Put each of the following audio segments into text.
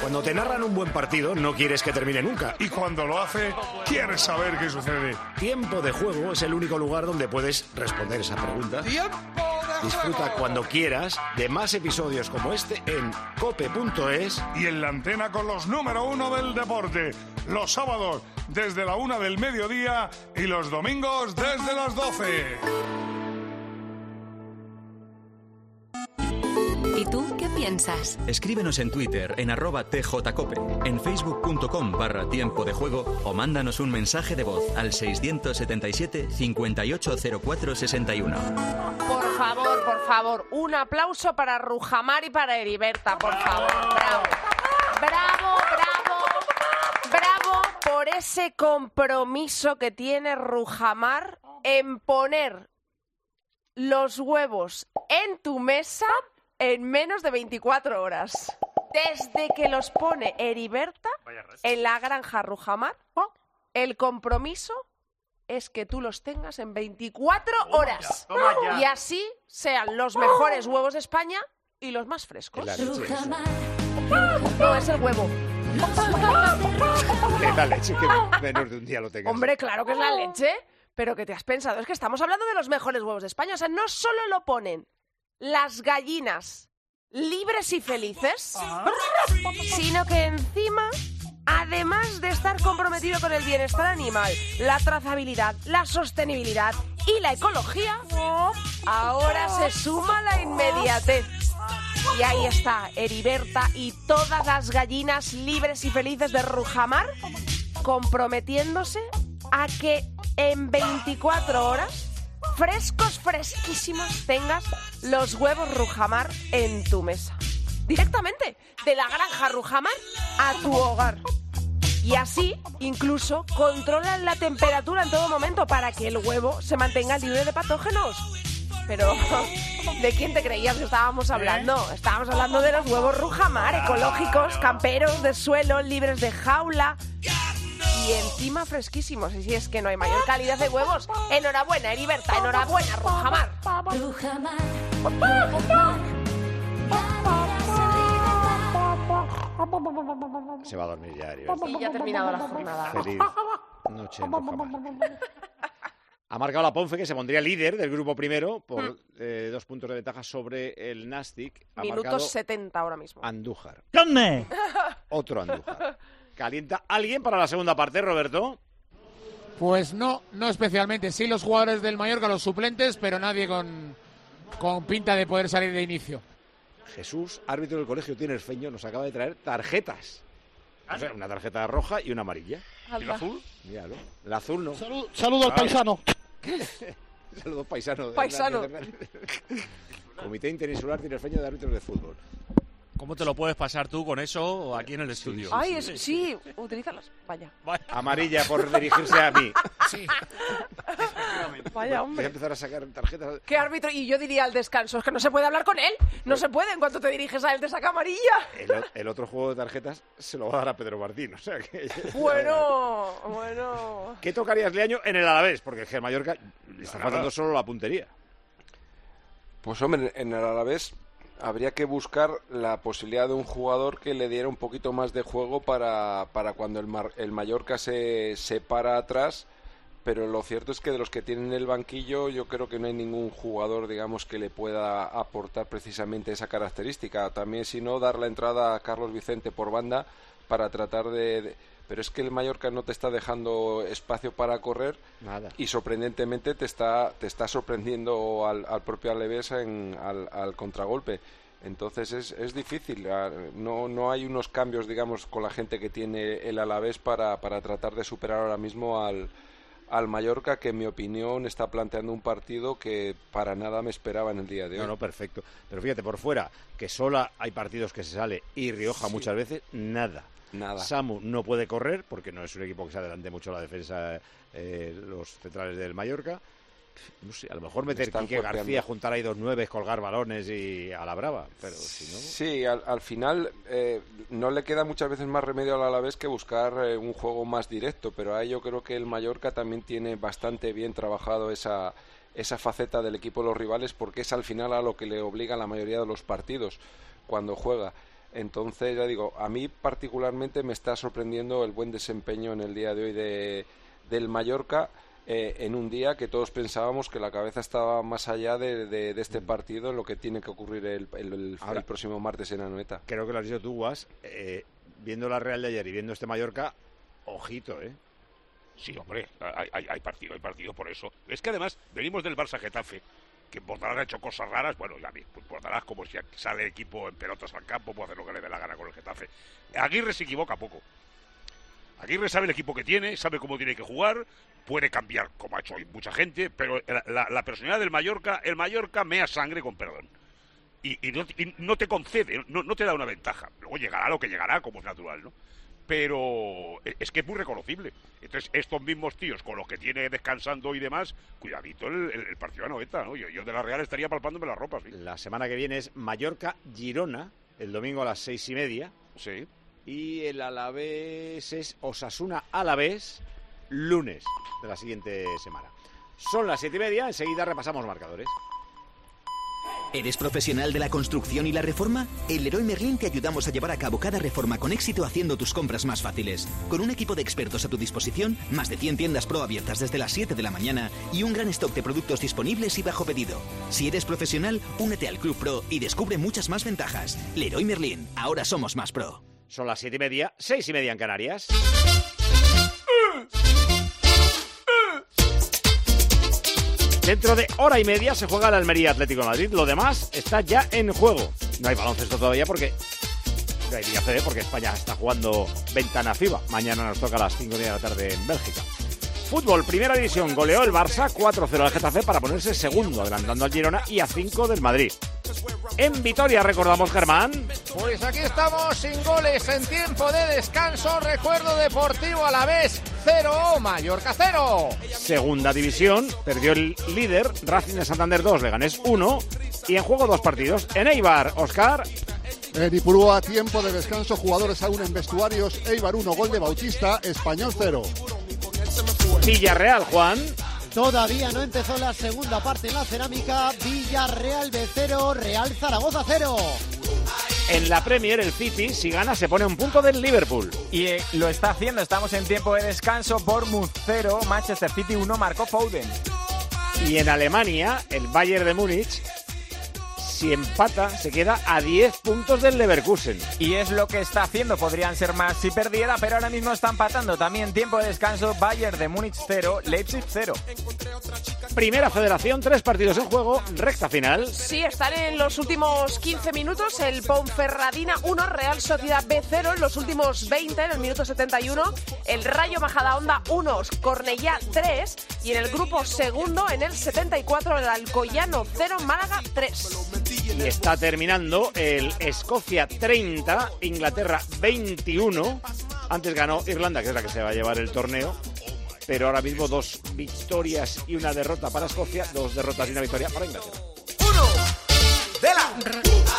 Cuando te narran un buen partido, no quieres que termine nunca. Y cuando lo hace, quieres saber qué sucede. Tiempo de juego es el único lugar donde puedes responder esa pregunta. Disfruta cuando quieras de más episodios como este en cope.es Y en la antena con los número uno del deporte. Los sábados desde la una del mediodía y los domingos desde las 12. Piensas? Escríbenos en Twitter en arroba tjcope, en facebook.com barra tiempo de juego o mándanos un mensaje de voz al 677 580461. Por favor, por favor, un aplauso para Rujamar y para Heriberta, por favor. Bravo. Bravo, bravo, bravo por ese compromiso que tiene Rujamar en poner los huevos en tu mesa en menos de 24 horas. Desde que los pone Heriberta en la granja Rujamar, el compromiso es que tú los tengas en 24 horas. toma ya. Y así sean los mejores huevos de España y los más frescos. Eso. No, es el huevo. Es la leche que menos de un día lo tengas. Hombre, claro que es la leche. Pero que te has pensado, es que estamos hablando de los mejores huevos de España. O sea, no solo lo ponen las gallinas libres y felices, sino que encima, además de estar comprometido con el bienestar animal, la trazabilidad, la sostenibilidad y la ecología, ahora se suma la inmediatez. Y ahí está Heriberta y todas las gallinas libres y felices de Rujamar comprometiéndose a que en 24 horas, frescos, fresquísimos, tengas los huevos Rujamar en tu mesa. Directamente, de la granja Rujamar a tu hogar. Y así, incluso, controlan la temperatura en todo momento para que el huevo se mantenga libre de patógenos. Pero, ¿de quién te creías que estábamos hablando? Estábamos hablando de los huevos Rujamar, ecológicos, camperos, de suelo, libres de jaula y encima fresquísimos. Y si es que no hay mayor calidad de huevos. Enhorabuena, Heriberta, enhorabuena, Rujamar. Se va a dormir ya, Heriberta. Y ya ha terminado la jornada. Feliz noche en. Ha marcado la Ponfe, que se pondría líder del grupo primero por eh, dos puntos de ventaja sobre el Nastic. Ha Minutos 70 ahora mismo. Andújar. ¿Dónde? Otro Andújar. ¿Calienta alguien para la segunda parte, Roberto? Pues no, no especialmente. Sí los jugadores del Mallorca, los suplentes, pero nadie con, con pinta de poder salir de inicio. Jesús, árbitro del colegio tiene el feño, nos acaba de traer tarjetas. O sea, una tarjeta roja y una amarilla. ¿Y el azul? Míralo. El azul no. Saludo al paisano. Saludos paisano. Paisano. Comité Interinsular tiene el feño de árbitros de fútbol. ¿Cómo te lo puedes pasar tú con eso aquí en el estudio? Ay, es, sí, utilízalas. Vaya. Amarilla por dirigirse a mí. Vaya, Voy a hombre. empezar a sacar tarjetas. ¿Qué árbitro? Y yo diría al descanso, es que no se puede hablar con él. No se puede, en cuanto te diriges a él te saca amarilla. El, otro juego de tarjetas se lo va a dar a Pedro Martín. O sea que... Bueno, bueno. ¿Qué tocarías, Leaño, en el Alavés? Porque el Mallorca le está faltando solo la puntería. Pues hombre, en el Alavés habría que buscar la posibilidad de un jugador que le diera un poquito más de juego para, para cuando el, Mar- el Mallorca se, se para atrás. Pero lo cierto es que de los que tienen el banquillo, yo creo que no hay ningún jugador, digamos, que le pueda aportar precisamente esa característica. También, si no, dar la entrada a Carlos Vicente por banda para tratar de- de pero es que el Mallorca no te está dejando espacio para correr Nada. y sorprendentemente te está te está sorprendiendo al, al propio Alavés en, al, al contragolpe entonces es, es difícil ah, no no hay unos cambios digamos con la gente que tiene el Alavés para, para tratar de superar ahora mismo al al Mallorca que en mi opinión está planteando un partido que para nada me esperaba en el día de hoy No, no, perfecto. Pero fíjate, por fuera, que sola hay partidos que se sale y Rioja Sí. muchas veces, nada. Nada. Samu no puede correr porque no es un equipo que se adelante mucho la defensa, eh, los centrales del Mallorca. No sé, a lo mejor meter Quique golpeando. García, juntar ahí dos nueves, colgar balones y a la brava. Pero si no. Sí, al, al final eh, no le queda muchas veces más remedio al Alavés que buscar eh, un juego más directo, pero ahí yo creo que el Mallorca también tiene bastante bien trabajado esa, esa faceta del equipo de los rivales porque es al final a lo que le obliga la mayoría de los partidos cuando juega. Entonces, ya digo, a mí particularmente me está sorprendiendo el buen desempeño en el día de hoy de, del Mallorca. Eh, en un día que todos pensábamos que la cabeza estaba más allá de, de, este partido en lo que tiene que ocurrir el, el, el, próximo martes en Anoeta. Creo que lo has dicho tú, Guas. Eh, viendo la Real de ayer y viendo este Mallorca, ojito, ¿eh? Sí, hombre, hay, hay, partido, hay partido por eso. Es que además venimos del Barça Getafe, que Bordalás ha hecho cosas raras, bueno, ya pues Bordalás como si sale el equipo en pelotas al campo, puede hacer lo que le dé la gana con el Getafe. Aguirre se equivoca poco. Aguirre sabe el equipo que tiene, sabe cómo tiene que jugar, puede cambiar, como ha hecho hoy mucha gente, pero la, personalidad del Mallorca, el Mallorca mea sangre con perdón. Y, no, te concede, no, no, te da una ventaja. Luego llegará lo que llegará, como es natural, ¿no? Pero es que es muy reconocible. Entonces, estos mismos tíos con los que tiene descansando y demás, cuidadito el, partido de 90, ¿no? Yo, de la Real estaría palpándome las ropas. La semana que viene es Mallorca-Girona, el domingo a las seis y media. Sí. Y el Alavés es Osasuna-Alavés lunes de la siguiente semana. Son las siete y media, enseguida repasamos marcadores. ¿Eres profesional de la construcción y la reforma? En Leroy Merlin te ayudamos a llevar a cabo cada reforma con éxito haciendo tus compras más fáciles. Con un equipo de expertos a tu disposición, más de 100 tiendas pro abiertas desde las 7 de la mañana y un gran stock de productos disponibles y bajo pedido. Si eres profesional, únete al Club Pro y descubre muchas más ventajas. Leroy Merlin, ahora somos más pro. Son las siete y media, seis y media en Canarias. Dentro de hora y media se juega el Almería Atlético Madrid. Lo demás está ya en juego. No hay baloncesto todavía porque. No hay día CD porque España está jugando ventana FIBA. Mañana nos toca a las 5 de la tarde en Bélgica. Fútbol, primera división, goleó el Barça 4-0 al Getafe para ponerse segundo, adelantando al Girona y a 5 del Madrid. En Vitoria, recordamos, Germán. Pues aquí estamos sin goles en tiempo de descanso. Recuerdo deportivo a la vez 0, Mallorca 0. Segunda división, perdió el líder, Racing de Santander 2, Leganés 1. Y en juego dos partidos. En Eibar, Oscar. En Ipurúa, a tiempo de descanso, jugadores aún en vestuarios. Eibar 1, gol de Bautista, Español 0. Villarreal, Juan. Todavía no empezó la segunda parte en la cerámica. Villarreal B 0, Real Zaragoza 0. En la Premier, el City, si gana, se pone un punto del Liverpool. Y eh, lo está haciendo. Estamos en tiempo de descanso. Bournemouth 0, Manchester City 1, marcó Foden. Y en Alemania, el Bayern de Múnich si empata, se queda a 10 puntos del Leverkusen. Y es lo que está haciendo. Podrían ser más si perdiera, pero ahora mismo está empatando. También tiempo de descanso. Bayern de Múnich 0, Leipzig 0. Primera federación, tres partidos en juego, recta final. Sí, están en los últimos 15 minutos. El Ponferradina 1, Real Sociedad B 0. En los últimos 20, en el minuto 71, el Rayo Majadahonda 1, Cornellá 3. Y en el grupo segundo, en el 74, el Alcoyano 0, Málaga 3. Y está terminando el Escocia 30, Inglaterra 21. Antes ganó Irlanda, que es la que se va a llevar el torneo. Pero ahora mismo dos victorias y una derrota para Escocia, dos derrotas y una victoria para Inglaterra. ¡Uno! ¡De la!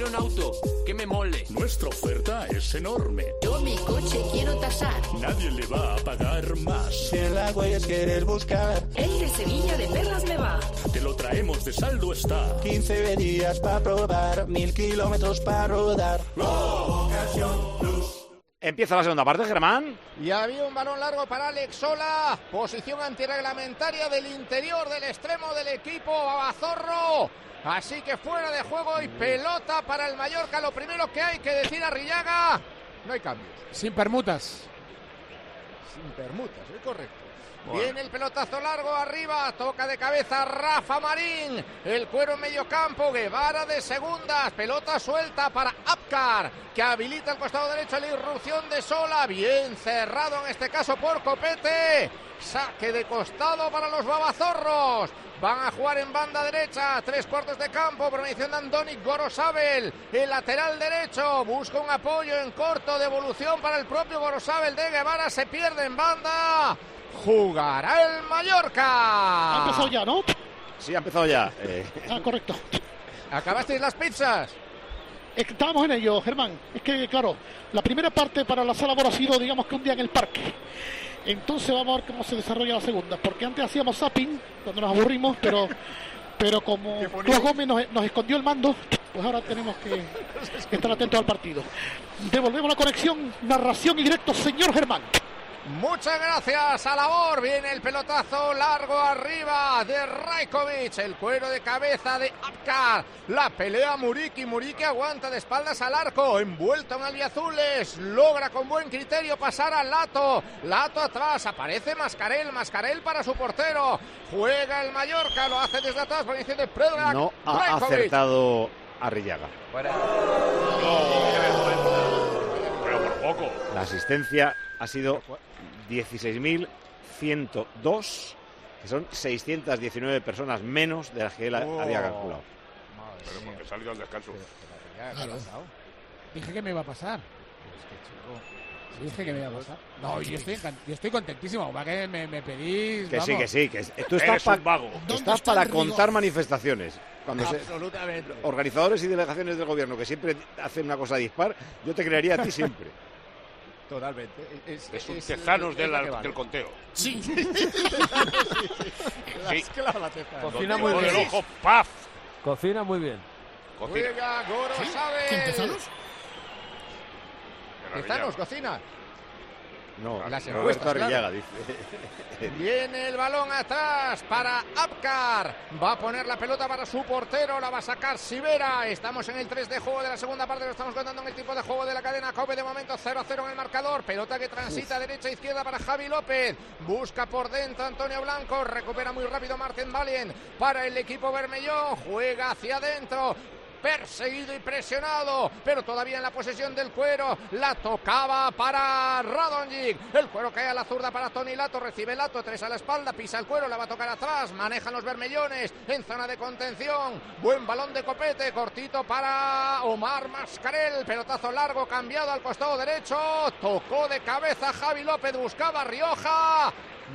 Quiero un auto que me mole. Nuestra oferta es enorme. Yo mi coche quiero tasar. Nadie le va a pagar más. Si en la huellas quieres buscar. El de Sevilla de Perlas me va. Te lo traemos de saldo está. 15 días para probar, mil kilómetros para rodar. Empieza la segunda parte, Germán. Y había un balón largo para Alex Sola. Posición antirreglamentaria del interior del extremo del equipo Babazorro. Así que fuera de juego y pelota para el Mallorca. Lo primero que hay que decir a Rillaga, no hay cambios. Sin permutas. Sin permutas, es correcto. Viene el pelotazo largo arriba, toca de cabeza Rafa Marín, el cuero en medio campo, Guevara de segundas, pelota suelta para Apcar, que habilita el costado derecho la irrupción de Sola, bien cerrado en este caso por Copete, saque de costado para los babazorros, Van a jugar en banda derecha, tres cuartos de campo, promoción de Andoni Gorosabel, el lateral derecho, busca un apoyo en corto, devolución para el propio Gorosabel de Guevara, se pierde en banda, jugará el Mallorca. Ha empezado ya, ¿no? Sí, ha empezado ya. Eh. Ah, correcto. ¿Acabasteis las pizzas? Estábamos en ello, Germán. Es que, claro, la primera parte para la sala ha sido, digamos que un día en el parque. Entonces vamos a ver cómo se desarrolla la segunda. Porque antes hacíamos zapping cuando nos aburrimos, pero, pero como Cruz Gómez nos, escondió el mando, pues ahora tenemos que, que estar atentos al partido. Devolvemos la conexión, narración y directo, señor Germán. Muchas gracias a labor. Viene el pelotazo largo arriba de Rajkovic. El cuero de cabeza de Apkar. La pelea Muriki. Muriki aguanta de espaldas al arco. Envuelto en albiazules. Logra con buen criterio pasar al Lato. Lato atrás. Aparece Mascarel. Mascarel para su portero. Juega el Mallorca. Lo hace desde atrás. Por de Predrag. No ha Rajkovic. acertado Arrillaga. Pero por poco. La asistencia ha sido 16.102, que son 619 personas menos de las que él Oh. había calculado. Pero porque salió al descanso. Claro. Dije que me iba a pasar. Dije que me iba a pasar. No, yo estoy, encan- yo estoy contentísimo. Va que me, me pedís. Que sí, que sí, que es- tú estás, Eres pa- un vago. estás está para rigor? contar manifestaciones. Cuando se- Absolutamente. organizadores y delegaciones del gobierno que siempre hacen una cosa dispar, yo te creería a ti siempre. Totalmente. Es, Es un es- tezanos lo que vale. del conteo. Sí. Sí. La teza. Cocina Contigo muy bien. ojo, paf. Cocina muy bien. Cocina. Juega Goro Sabel. ¿Quién, Tezanos? Tezanos, cocina. No, Las encuestas, claro. Arrillaga dice. Viene el balón atrás para Apkar. Va a poner la pelota para su portero. La va a sacar Sivera. Estamos en el 3 de juego de la segunda parte. Lo estamos contando en el tipo de juego de la cadena Cope. De momento 0 a 0 en el marcador. Pelota que transita derecha a izquierda para Javi López. Busca por dentro Antonio Blanco. Recupera muy rápido Martín Valien para el equipo Bermellón. Juega hacia adentro. Perseguido y presionado, pero todavía en la posesión del cuero. La tocaba para Radonjic. El cuero cae a la zurda para Tony Lato. Recibe Lato, tres a la espalda, pisa el cuero, la va a tocar atrás. Manejan los bermellones en zona de contención. Buen balón de copete, cortito para Omar Mascarel. Pelotazo largo, cambiado al costado derecho. Tocó de cabeza Javi López, buscaba Rioja.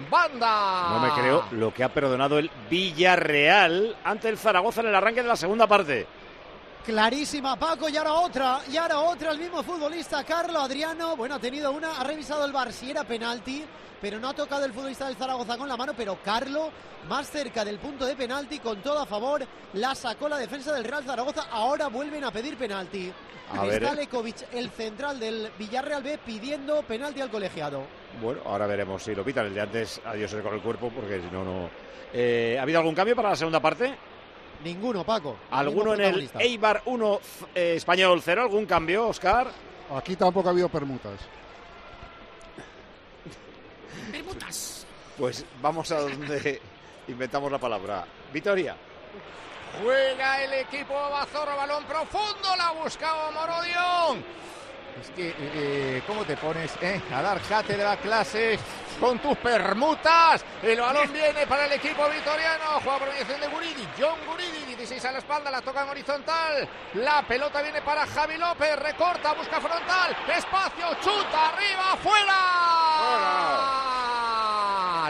Banda. No me creo lo que ha perdonado el Villarreal ante el Zaragoza en el arranque de la segunda parte. Clarísima, Paco, y ahora otra, y ahora otra, el mismo futbolista, Carlo Adriano. Bueno, ha tenido una, ha revisado el bar si era penalti, pero no ha tocado el futbolista del Zaragoza con la mano, pero Carlo, más cerca del punto de penalti, con todo a favor, la sacó la defensa del Real Zaragoza. Ahora vuelven a pedir penalti. A ver, Está eh. Lekovic, el central del Villarreal B, pidiendo penalti al colegiado. Bueno, ahora veremos si lo pitan. El de antes, adiós corre el cuerpo, porque si no, no. Eh, ¿Ha habido algún cambio para la segunda parte? Ninguno, Paco. ¿Alguno en el. Eibar 1, eh, Español 0? ¿Algún cambio, Oscar? Aquí tampoco ha habido permutas. Bermudas. Pues vamos a donde inventamos la palabra. Vitoria. Juega el equipo Bazorro, balón profundo, la buscaba Morodión. Es que, eh, eh, ¿cómo te pones eh, a dar cátedra, clases con tus permutas? El balón viene para el equipo vitoriano. Juega por mediación de Guridi. John Guridi, 16 a la espalda, la toca en horizontal. La pelota viene para Javi López. Recorta, busca frontal. Espacio, chuta, arriba, fuera.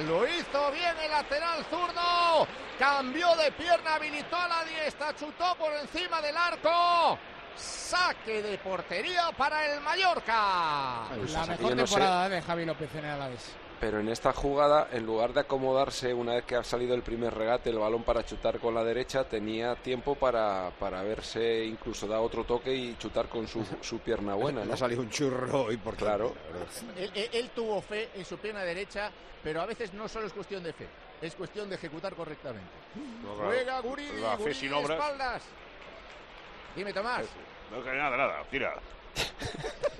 Lo hizo bien el lateral zurdo. Cambió de pierna, habilitó a la diestra, chutó por encima del arco. Saque de portería para el Mallorca. La mejor sé. temporada de Javi López en el Alavés. Pero en esta jugada, en lugar de acomodarse una vez que ha salido el primer regate, el balón para chutar con la derecha, tenía tiempo para, para haberse incluso dado otro toque y chutar con su, su pierna buena. Ha salido un churro y por Claro. Él, él- él tuvo fe en su pierna derecha, pero a veces no solo es cuestión de fe, es cuestión de ejecutar correctamente. No, claro. Juega Guridi, espaldas. Dime, Tomás. No cae nada, nada, tira.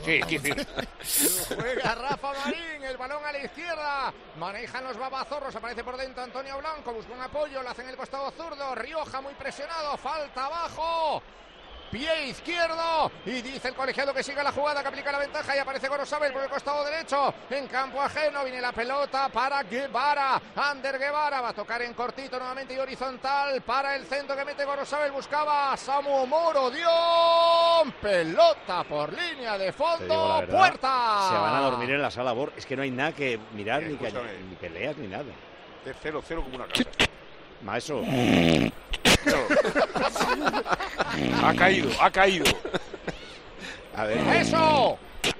Sí. Juega Rafa Marín, el balón a la izquierda. Manejan los babazorros, aparece por dentro Antonio Blanco, busca un apoyo, lo hace en el costado zurdo. Rioja muy presionado, falta abajo. Pie izquierdo y dice el colegiado que siga la jugada, que aplica la ventaja y aparece Gorosabel por el costado derecho. En campo ajeno viene la pelota para Guevara. Ander Guevara va a tocar en cortito nuevamente y horizontal para el centro que mete Gorosabel. Buscaba a Samu Moro. Dion. Pelota por línea de fondo. verdad, Puerta. Se van a dormir en la sala Bor. Es que no hay nada que mirar, Eh, ni, que- ni peleas, ni nada. De cero, cero como una casa. Maestro. Ha caído, ha caído. A ver. ¡Eso!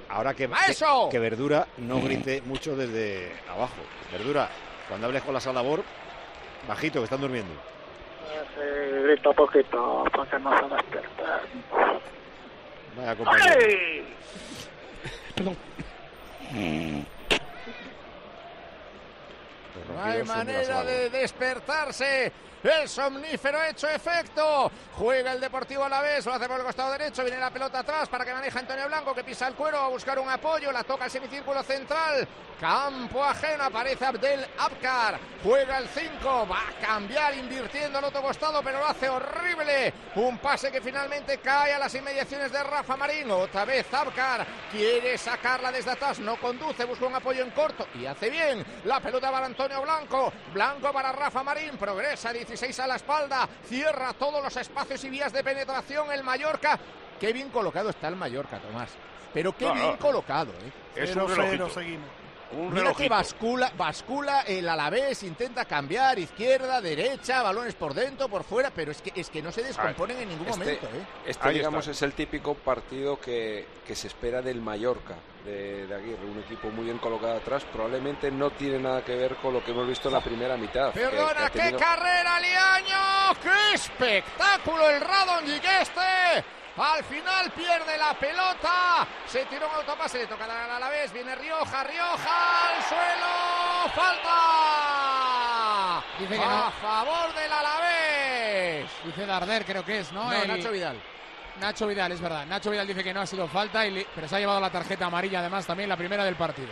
Ahora que, ¡Eso! que, que Verdura no grite mucho desde abajo. Verdura, cuando hables con la sala Bor, bajito, que están durmiendo. Eh, grita poquito para que no se despierte. Vaya compañero. ¡Ay! No hay manera de despertarse. El somnífero ha hecho efecto. Juega el Deportivo a la vez, lo hace por el costado derecho. Viene la pelota atrás para que maneja Antonio Blanco, que pisa el cuero a buscar un apoyo. La toca al semicírculo central. Campo ajeno, aparece Abdel Abkar. Juega el 5, va a cambiar invirtiendo al otro costado, pero lo hace horrible. Un pase que finalmente cae a las inmediaciones de Rafa Marín. Otra vez Abkar quiere sacarla desde atrás, no conduce, busca un apoyo en corto y hace bien. La pelota para Antonio Blanco. Blanco para Rafa Marín. Progresa 16 a la espalda. Cierra todos los espacios y vías de penetración el Mallorca. Qué bien colocado está el Mallorca, Tomás. Pero qué No, bien no. colocado, ¿eh? Es un relojito. Un Mira que bascula, bascula el Alavés, intenta cambiar izquierda, derecha, balones por dentro, por fuera, pero es que es que no se descomponen en ningún Este, momento, ¿eh? este, Ahí digamos, está. es el típico partido que, que se espera del Mallorca, de, de Aguirre, un equipo muy bien colocado atrás. Probablemente no tiene nada que ver con lo que hemos visto en la primera mitad. que- que Perdona, qué carrera, Liaño, qué espectáculo el Radon este. Al final pierde la pelota, se tiró un autopase, le toca dar al Alavés, viene Rioja, Rioja al suelo, falta. Dice que a no. favor del Alavés. Dice Darder, creo que es, ¿no? No, El- Nacho Vidal. Nacho Vidal, es verdad. Nacho Vidal dice que no ha sido falta, y le- pero se ha llevado la tarjeta amarilla además también la primera del partido.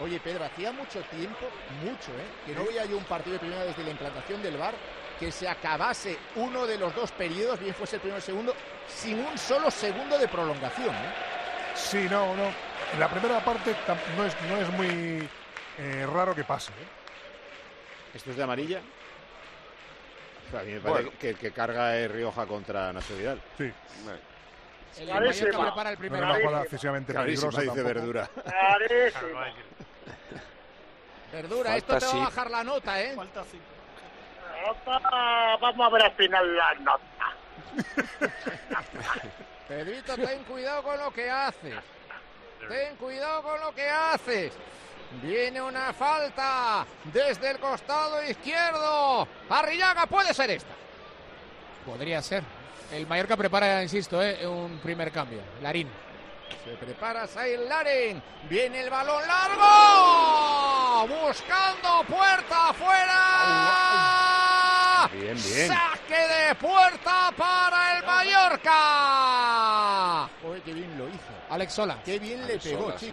Oye, Pedro, hacía mucho tiempo, mucho, ¿eh? Que no veía yo un partido de primera desde la implantación del VAR que se acabase uno de los dos periodos, bien fuese el primero o el segundo, sin un solo segundo de prolongación, ¿eh? Sí, no, no. En la primera parte no es, no es muy eh, raro que pase. ¿eh? ¿Esto es de amarilla? O sea, a mí me parece Bueno. que el que carga es Rioja contra Nacho Vidal. Sí. El. Mallorca prepara el No primer una gol. jugada excesivamente peligrosa dice tampoco. Verdura. Verdura, esto Falta te va a sí. bajar la nota, ¿eh? Nota, Vamos a ver al final la nota. Pedrito, ten cuidado con lo que haces. Ten cuidado con lo que haces. Viene una falta desde el costado izquierdo. Arrillaga puede ser esta. Podría ser. El Mallorca prepara, insisto, ¿eh? un primer cambio. Larín. Se prepara Sail Larin. Viene el balón largo. Buscando puerta afuera. Bien, bien. Saque de puerta para el Mallorca. Oye, qué bien lo hizo. Alex Sola. Qué bien Alex le pegó, Sola, sí.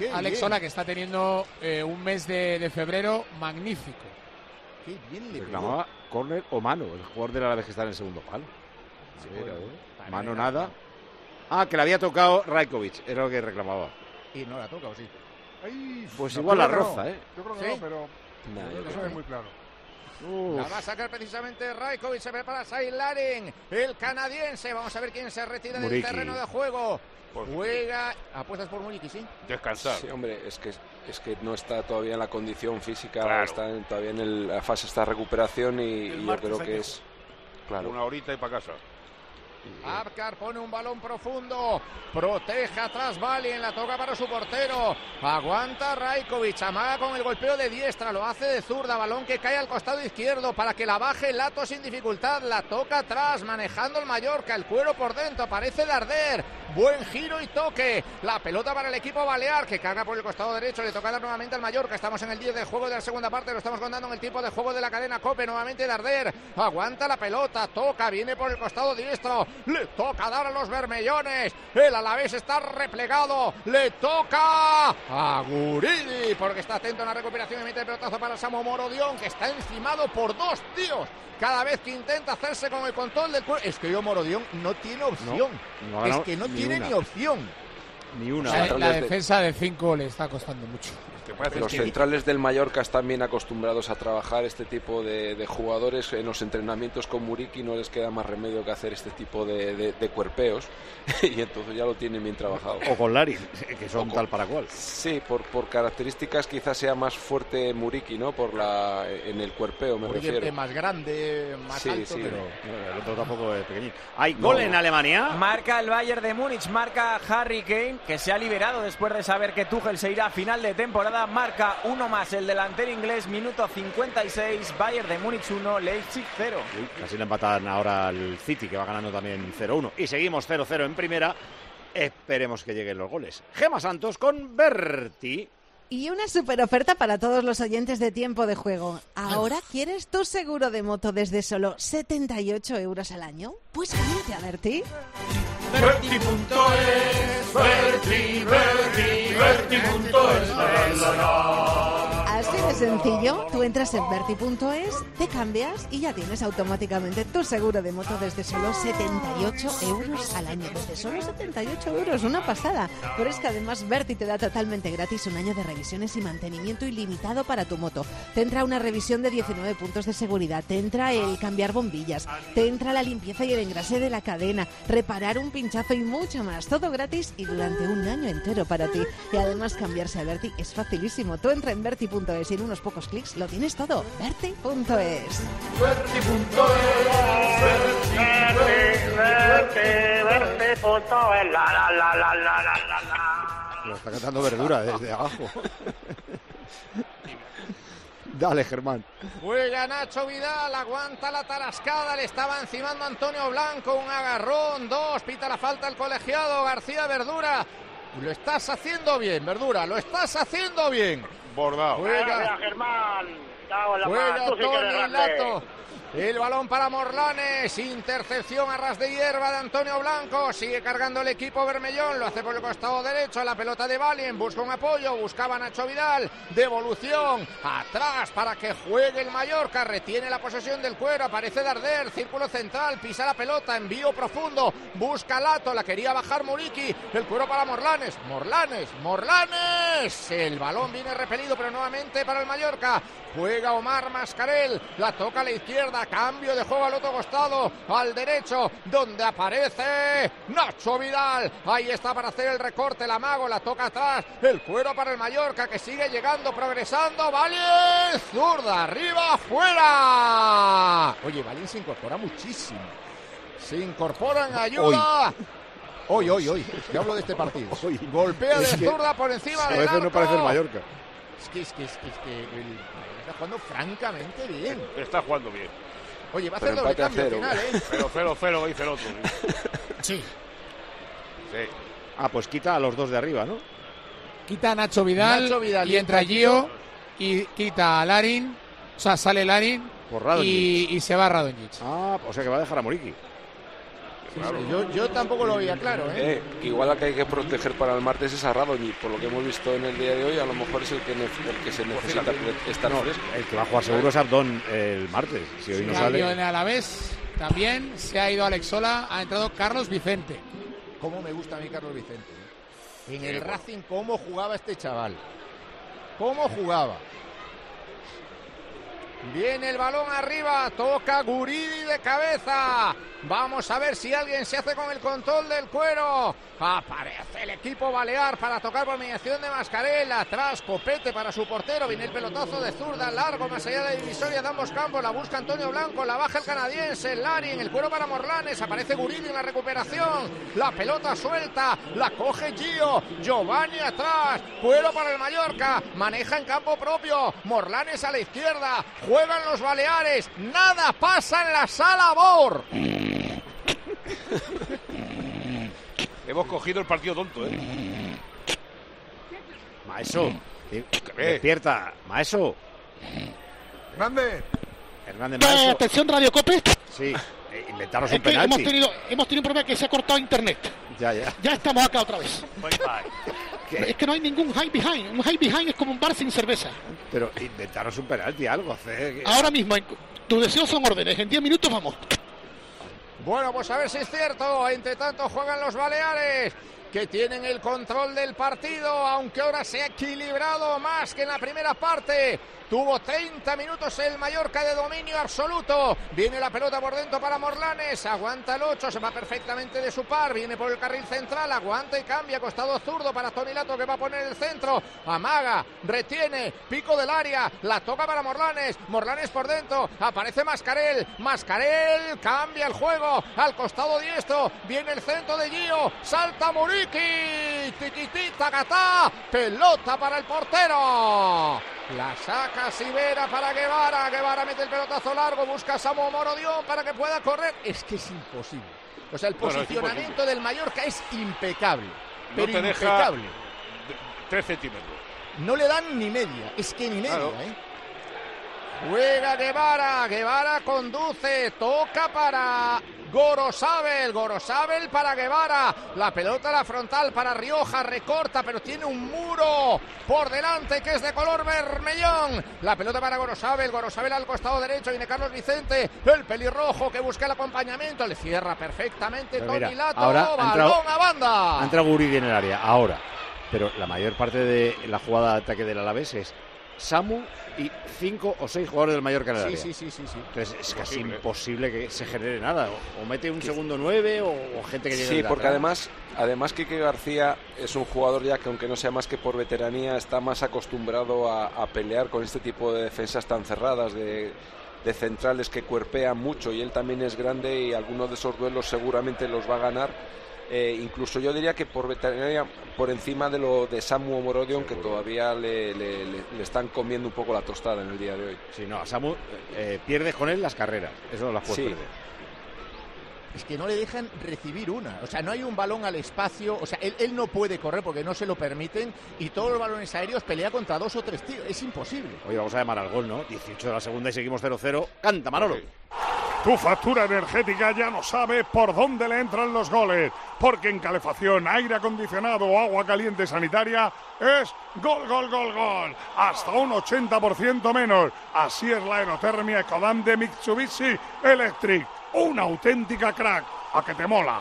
Qué Alex bien. Sola que está teniendo eh, un mes de, de febrero magnífico. Qué bien le pegó. Reclamaba córner o mano, el jugador del Alavés que está en el segundo palo. Mano nada. Ah, que le había tocado Rajkovic, era lo que reclamaba. Y no la toca, ¿o sí? Ay, Pues no, igual yo la roza, no. ¿eh? Yo creo que ¿Sí? no, pero yo no ve que muy claro. La va a sacar precisamente Raikovic, se prepara Sail Larin, el canadiense. Vamos a ver quién se retira del terreno de juego. Pues- Juega, apuestas por Muriqui, sí. Descansar. Sí, hombre, es que, es que no está todavía en la condición física, Claro. está en- todavía en el- la fase esta recuperación y, y yo creo que es... Claro. Una horita y para casa. Abkar pone un balón profundo. Protege atrás Bali en la toca para su portero. Aguanta Raikovic. Amaga con el golpeo de diestra. Lo hace de zurda. Balón que cae al costado izquierdo para que la baje Lato sin dificultad. La toca atrás. Manejando el Mallorca. El cuero por dentro. Aparece Darder. Buen giro y toque. La pelota para el equipo balear que carga por el costado derecho. Le toca dar nuevamente al Mallorca. Estamos en el 10 del juego de la segunda parte. Lo estamos contando en el tiempo de juego de la cadena Cope. Nuevamente Darder. Aguanta la pelota. Toca. Viene por el costado diestro. Le toca dar a los bermellones. El Alavés está replegado. Le toca a Guridi. Porque está atento en la recuperación y mete el pelotazo para Samu Morodión. Que está encimado por dos tíos. Cada vez que intenta hacerse con el control del cuerpo. Es que yo Morodión no tiene opción. no es que no ni tiene una. ni opción. Ni una. La, defensa de 5 le está costando mucho. Parece Los que- centrales del Mallorca están bien acostumbrados a trabajar este tipo de, de jugadores. En los entrenamientos con Muriki no les queda más remedio que hacer este tipo de, de- de cuerpeos y entonces ya lo tienen bien trabajado. O con Larin, que son con- tal para cual. Sí, por, por características quizás sea más fuerte Muriki, ¿no? Por la en el cuerpeo me Muriqui refiero. es más grande, más Sí, alto, sí. pero... El otro tampoco es pequeñito. ¿Hay No. gol en Alemania? Marca el Bayern de Múnich, marca Harry Kane, que se ha liberado después de saber que Tuchel se irá a final de temporada marca uno más el delantero inglés, minuto 56, Bayern de Múnich 1, Leipzig 0. Uy, casi le empatan ahora al City, que va ganando también 0-1. Y seguimos 0-0 en primera. Esperemos que lleguen los goles. Gema Santos con Berti. Y una super oferta para todos los oyentes de tiempo de juego. ¿Ahora quieres tu seguro de moto desde solo 78 euros al año? Pues cámbiate a Berti. Berti.es, Berti, Berti, Berti.es. De sencillo, tú entras en Berti.es, te cambias y ya tienes automáticamente tu seguro de moto desde solo 78 euros al año. Desde solo 78 euros, una pasada. Pero es que además Berti te da totalmente gratis un año de revisiones y mantenimiento ilimitado para tu moto. Te entra una revisión de 19 puntos de seguridad, te entra el cambiar bombillas, te entra la limpieza y el engrase de la cadena, reparar un pinchazo y mucho más. Todo gratis y durante un año entero para ti. Y además cambiarse a Berti es facilísimo. Tú entra en Berti.es y en unos pocos clics lo tienes todo. Berti.es. Lo está cantando verdura desde abajo. Dale, Germán. Juega Nacho Vidal, aguanta la tarascada, le estaba encimando Antonio Blanco, un agarrón, dos, pita la falta el colegiado García Verdura. Lo estás haciendo bien, Verdura, lo estás haciendo bien. Bordado. Juega, Germán. Cago en la juega mar, tú sí que eres Tony grande. Lato. El balón para Morlanes, intercepción a ras de hierba de Antonio Blanco, sigue cargando el equipo Bermellón, lo hace por el costado derecho, la pelota de Valien, busca un apoyo, buscaba Nacho Vidal, devolución, atrás para que juegue el Mallorca, retiene la posesión del cuero, aparece Darder, círculo central, pisa la pelota, envío profundo, busca Lato, la quería bajar Muriqui, el cuero para Morlanes, Morlanes, Morlanes, el balón viene repelido pero nuevamente para el Mallorca, juega Omar Mascarel, la toca a la izquierda, cambio de juego al otro costado, al derecho, donde aparece Nacho Vidal. Ahí está para hacer el recorte, la mago, la toca atrás, el cuero para el Mallorca que sigue llegando, progresando, Valien, zurda, arriba, fuera. Oye, Valien se incorpora muchísimo. Se incorpora en ayuda. Hoy, hoy, hoy. Yo hablo de este partido. Golpea de zurda por encima A del veces no parece el Mallorca. Es que, es que, es que, es que el- está jugando francamente bien. Está jugando bien. Oye, va a hacer doble a cambio al final, ¿eh? Pero cero, cero, dice el otro. Sí. Sí. Ah, pues quita a los dos de arriba, ¿no? Quita a Nacho Vidal, Nacho Vidal y entra Gio y quita a Larin. O sea, sale Larin Por y, y se va Radonjic. Ah, o sea que va a dejar a Yo, yo tampoco lo veía claro, ¿eh? Eh, que igual la que hay que proteger para el martes es a Radonjic, por lo que hemos visto en el día de hoy, a lo mejor es el que, nef- el que se necesita fíjate. estar No, fresco. el que va a jugar seguro es Abdón el martes. Si hoy no Cambio en sale. Alavés también se ha ido Alex Sola, ha entrado Carlos Vicente. Cómo me gusta a mí Carlos Vicente. ¿eh? En el Racing, cómo jugaba este chaval. Cómo jugaba. Viene el balón arriba, toca Guridi de cabeza. Vamos a ver si alguien se hace con el control del cuero. Aparece el equipo balear para tocar por mediación de Mascarela. Atrás, Copete para su portero. Viene el pelotazo de zurda, largo, más allá de la divisoria de ambos campos. La busca Antonio Blanco, la baja el canadiense. Lari en el cuero para Morlanes. Aparece Guridi en la recuperación. La pelota suelta, la coge Gio. Giovanni atrás. Cuero para el Mallorca. Maneja en campo propio. Morlanes a la izquierda. Juegan los Baleares. Nada pasa en la sala Bor. Hemos cogido el partido tonto, ¿eh? Maeso. eh, Despierta. Maeso. Hernández Maeso. atención, Radio Cope. Sí. eh, inventaros Es un que hemos tenido, hemos tenido un problema que se ha cortado internet. Ya, ya. Ya estamos acá otra vez. Es que no hay ningún high behind. Un high behind es como un bar sin cerveza. Pero inventaros un penalti, algo. hacer Ahora mismo, tus deseos son órdenes. En 10 minutos vamos. Bueno, pues a ver si es cierto. Entre tanto juegan los Baleares que tienen el control del partido, aunque ahora se ha equilibrado más que en la primera parte. Tuvo 30 minutos el Mallorca de dominio absoluto. Viene la pelota por dentro para Morlanes. Aguanta el 8, se va perfectamente de su par. Viene por el carril central, aguanta y cambia. Costado zurdo para Tony Lato que va a poner el centro. Amaga, retiene, pico del área. La toca para Morlanes. Morlanes por dentro. Aparece Mascarel. Mascarel cambia el juego al costado diestro. Viene el centro de Gio. Salta Murillo. Tiki, tiki, tacatá. Pelota para el portero. La saca Sibera para Guevara. Guevara mete el pelotazo largo. Busca a Samu Morodión para que pueda correr. Es que es imposible. O sea, el No, no, es posicionamiento del Mallorca es impecable. No Pero te impecable. tres centímetros. No le dan ni media. Es que ni media, Claro. ¿eh? Juega Guevara, Guevara conduce, toca para Gorosabel, Gorosabel para Guevara, la pelota a la frontal para Rioja, recorta, pero tiene un muro por delante que es de color vermellón. La pelota para Gorosabel, Gorosabel al costado derecho, viene Carlos Vicente, el pelirrojo que busca el acompañamiento, le cierra perfectamente Pero mira, Tony Lato, ahora balón entrado- a banda. Ha entrado Guridi en el área, ahora. Pero la mayor parte de la jugada de ataque del Alavés es Samu y cinco o seis jugadores del Mallorca en el Sí, área. sí, sí, sí, sí. Entonces es casi Imposible. que se genere nada. O, o mete un segundo nueve o, o gente que llegue Sí, porque atrás. además, además Quique García es un jugador ya que aunque no sea más que por veteranía, está más acostumbrado a, a pelear con este tipo de defensas tan cerradas, de, de centrales que cuerpean mucho y él también es grande y algunos de esos duelos seguramente los va a ganar. Eh, incluso yo diría que por veteranía, por encima de lo de Samu Morodion, que todavía le, le- le- le están comiendo un poco la tostada en el día de hoy. Sí, no, a Samu eh, pierdes con él las carreras. Eso no las puedes Sí. perder. Es que no le dejan recibir una. O sea, no hay un balón al espacio. O sea, él, él no puede correr porque no se lo permiten. Y todos los balones aéreos pelea contra dos o tres tíos. Es imposible. Oye, vamos a llamar al gol, ¿no? 18 de la segunda y seguimos 0-0. Canta, Manolo. Tu factura energética ya no sabe por dónde le entran los goles, porque en calefacción, aire acondicionado o agua caliente sanitaria es gol, gol, gol, gol. Hasta un 80% menos. Así es la aerotermia Ecodan de Mitsubishi Electric. Una auténtica crack. A que te mola.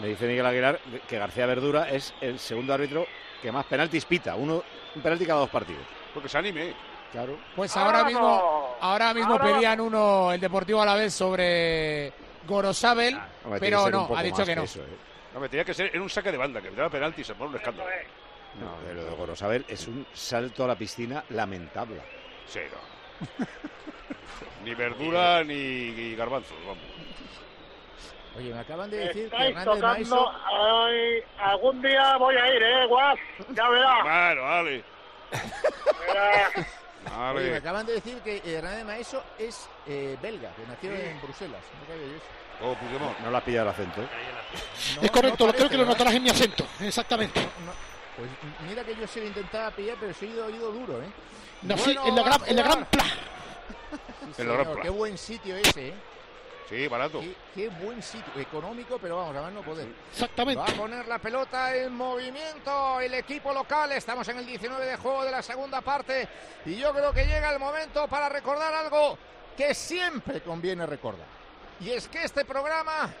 Me dice Miguel Aguilar que García Verdura es el segundo árbitro que más penaltis pita. Uno, un penalti cada dos partidos. Porque se anime. Claro. Pues ahora mismo, ahora mismo Ahora pedían uno el Deportivo a la vez sobre Gorosabel, que pero no, ha dicho que no. eso, ¿eh? No, me tenía que ser en un saque de banda, que me daba penalti y se pone un escándalo. No, de lo de Gorosabel es un salto a la piscina lamentable. Sí, no. ni verdura ni, ni garbanzos, vamos. Oye, me acaban de decir que Estáis Hernández tocando. Maeso... ay, algún día voy a ir, ¿eh, Guas? Ya verás. Bueno, vale. Oye, me acaban de decir que Hernández Maeso es eh, belga, que nació en Bruselas. No sabía yo eso. Oh, Puigdemont. No la pilla el acento. ¿eh? es correcto, no lo creo que lo notarás en mi acento. Exactamente. Pues mira que yo se lo intentaba pillar, pero soy oído, oído duro, ¿eh? Nací Bueno, en la gran, en la gran pla. Sí, señor, qué buen sitio ese, ¿eh? Sí, barato. Qué, qué buen sitio. Económico, pero vamos, a más no poder. Exactamente. Va a poner la pelota en movimiento el equipo local. Estamos en el 19 de juego de la segunda parte. Y yo creo que llega el momento para recordar algo que siempre conviene recordar. Y es que este programa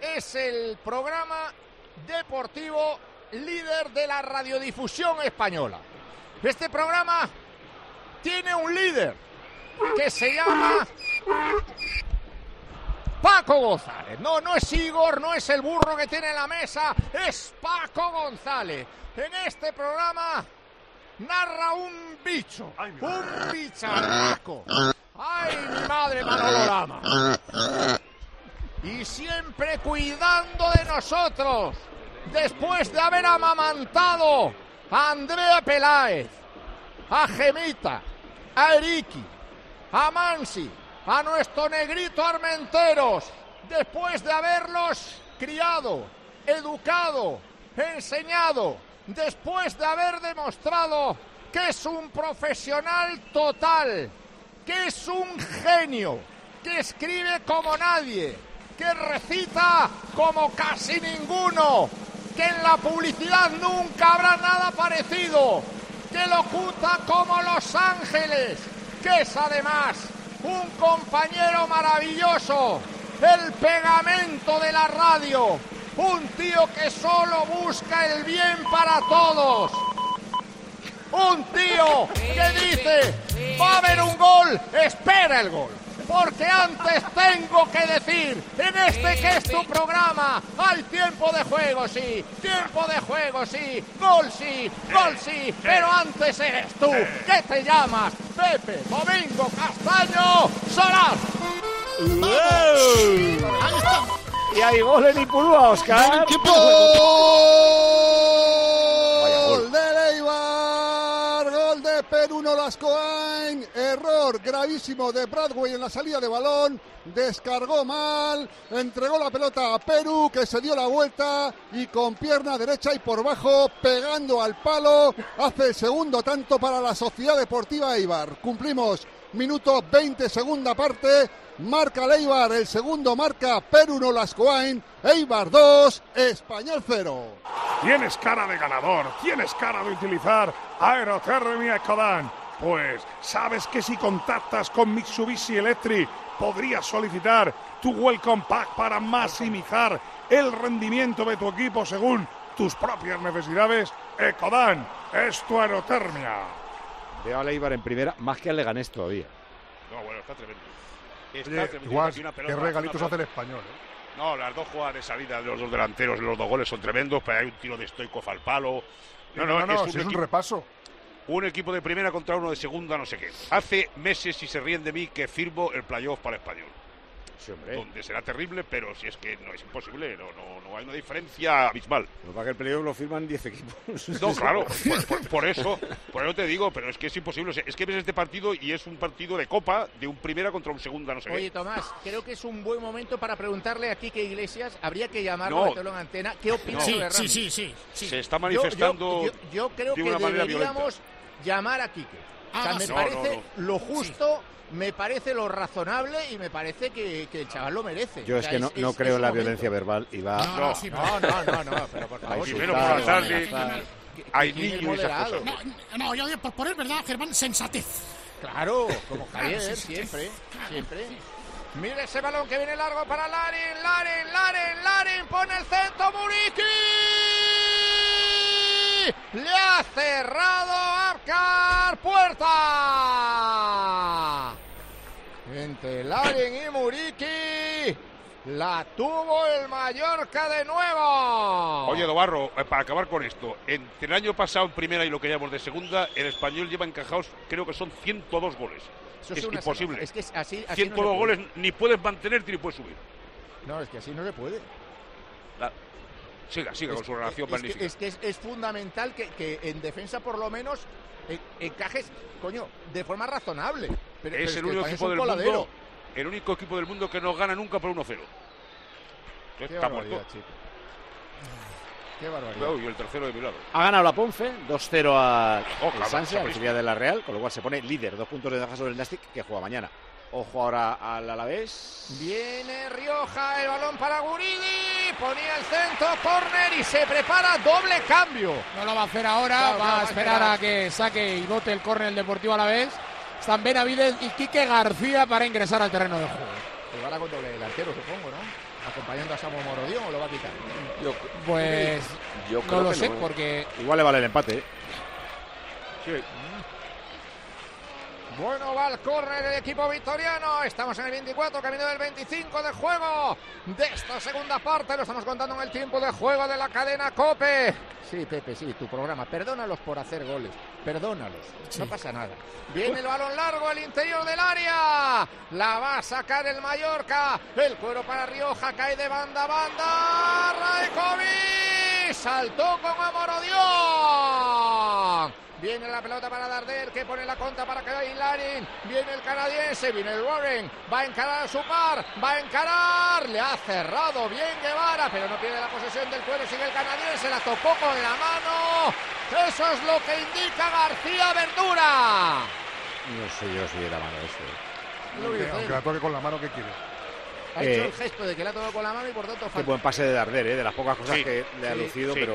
es el programa deportivo líder de la radiodifusión española. Este programa tiene un líder que se llama Paco González. No, no es Igor, no es el burro que tiene en la mesa, es Paco González. En este programa narra un bicho, un bicharraco. ¡Ay, mi madre Manolorama! Y siempre cuidando de nosotros, después de haber amamantado a Andrea Peláez, a Gemita, a Eriki, a Mansi, a nuestro negrito Armenteros, después de haberlos criado, educado, enseñado, después de haber demostrado que es un profesional total, que es un genio, que escribe como nadie, que recita como casi ninguno, que en la publicidad nunca habrá nada parecido, que locuta como Los Ángeles, que es además un compañero maravilloso, el pegamento de la radio, un tío que solo busca el bien para todos. Un tío que dice, va a haber un gol, espera el gol. Porque antes tengo que decir, en este que es tu programa, hay tiempo de juego, sí, tiempo de juego, sí, gol, sí, gol, sí, pero antes eres tú, que te llamas Pepe Domingo Castaño Solás. Ahí está. Y hay gol en Ipurúa, Oscar. Gol Perú Nolascoain, error gravísimo de Bradway en la salida de balón, descargó mal, entregó la pelota a Perú que se dio la vuelta y con pierna derecha y por bajo pegando al palo. Hace el segundo tanto para la Sociedad Deportiva Eibar. Cumplimos minuto 20 segunda parte, marca Leibar, el segundo marca Perú Nolascoain, Eibar 2, Español 0. Tienes cara de ganador, tienes cara de utilizar Aerothermia Ecodan. Pues sabes que si contactas con Mitsubishi Electric podrías solicitar tu Welcome Pack para maximizar el rendimiento de tu equipo según tus propias necesidades. Ecodan es tu aerotermia. Veo a Leibar en primera, más que al Leganés todavía. No, bueno, está tremendo. Está Oye, tremendo. igual, qué regalitos una hace el español. ¿eh? No, las dos jugadas de salida de los dos delanteros, los dos goles son tremendos, pero hay un tiro de Stoikov al palo. No, no, no, si es un equipo- repaso. Un equipo de primera contra uno de segunda, no sé qué. Hace meses, si se ríen de mí, que firmo el playoff para español. Sí. Donde será terrible, pero si es que no es imposible, no, no, no hay una diferencia abismal. Lo que pasa es que el playoff lo firman 10 equipos. No, claro, por, por- por eso, por eso te digo, pero es que es imposible. O sea, es que ves este partido y es un partido de copa de un primera contra un segunda, no sé Oye, qué. Tomás, creo que es un buen momento para preguntarle a Quique Iglesias, habría que llamarlo, No. en antena, ¿qué opina No. sobre Sí, sí, sí, sí. Se está manifestando Yo, yo- yo creo de que manera deberíamos llamar a Quique. O sea, Ah, me no, parece no, lo justo, me parece lo razonable y me parece que, que el chaval lo merece. Yo O es que no, no creo en la momento. violencia verbal y va... No, no, sí, no, no, no, no, pero por favor, Primero por la tarde, hay ¿Quién es niños. No, no, yo digo, por poner verdad, Germán, sensatez. Claro, como Claro, Javier, siempre, siempre. Mira ese balón que viene largo para Larin, Larin, Larin, Larin, pone el centro, Muriqui. Le ha cerrado Arcar Puerta. Entre Larin y Muriqui. La tuvo el Mallorca de nuevo. Oye, Dobarro, eh, para acabar con esto, entre el año pasado en primera y lo que llevamos de segunda, el español lleva encajados, creo que son 102 goles. Eso es imposible. Es que es así- así no 102 se puede. goles ni puedes mantenerte ni puedes subir. No, es que así no se puede. La- Siga, siga con su relación es que-. Es que es, es fundamental que, que en defensa por lo menos encajes, coño, de forma razonable. Pero, pero es que el único España equipo del coladero. mundo, el único equipo del mundo que no gana nunca por 1-0. Qué Está barbaridad, muerto. chico. Qué barbaridad. Cuidado, y el tercero de mi lado. Ha ganado la Ponfe, 2-0 al Oh, el Sanse, de la Real, con lo cual se pone líder, dos puntos de ventaja sobre el Nastic, que juega mañana. Ojo ahora al Alavés. Viene Rioja, el balón para Guridi, ponía el centro, córner y se prepara doble cambio. No lo va a hacer ahora, Claro, va a esperar a que saque y bote el córner el Deportivo a la vez. Están Benavides y Quique García para ingresar al terreno de juego. Jugará con doble delantero, supongo, ¿no? Acompañando a Samu Morodión o lo va a quitar. Pues Yo no lo que sé, no, porque Igual le vale el empate. ¿eh? Bueno, va el córner del equipo victoriano. Estamos en el 24, camino del 25 de juego de esta segunda parte. Lo estamos contando en el tiempo de juego de la cadena Cope. Sí, Pepe, sí, tu programa. Perdónalos por hacer goles. Perdónalos. No pasa nada. Viene el balón largo al interior del área. La va a sacar el Mallorca. El cuero para Rioja. Cae de banda a banda. Rajkovic. Saltó con Amorodión. Viene la pelota para Darder que pone la contra para Larin. Viene el canadiense, viene el Warren. Va a encarar a su par, va a encarar. Le ha cerrado bien Guevara, pero no pierde la posesión del cuero. Sigue el canadiense, la tocó con la mano. Eso es lo que indica García Verdura. No sé yo si era malo eso. Aunque la toque con la mano que quiere. Ha hecho Eh, el gesto de que la ha tocado con la mano y por tanto Qué falta. buen pase de Darder, ¿eh? de las pocas cosas Sí, que le ha sí, lucido, sí. pero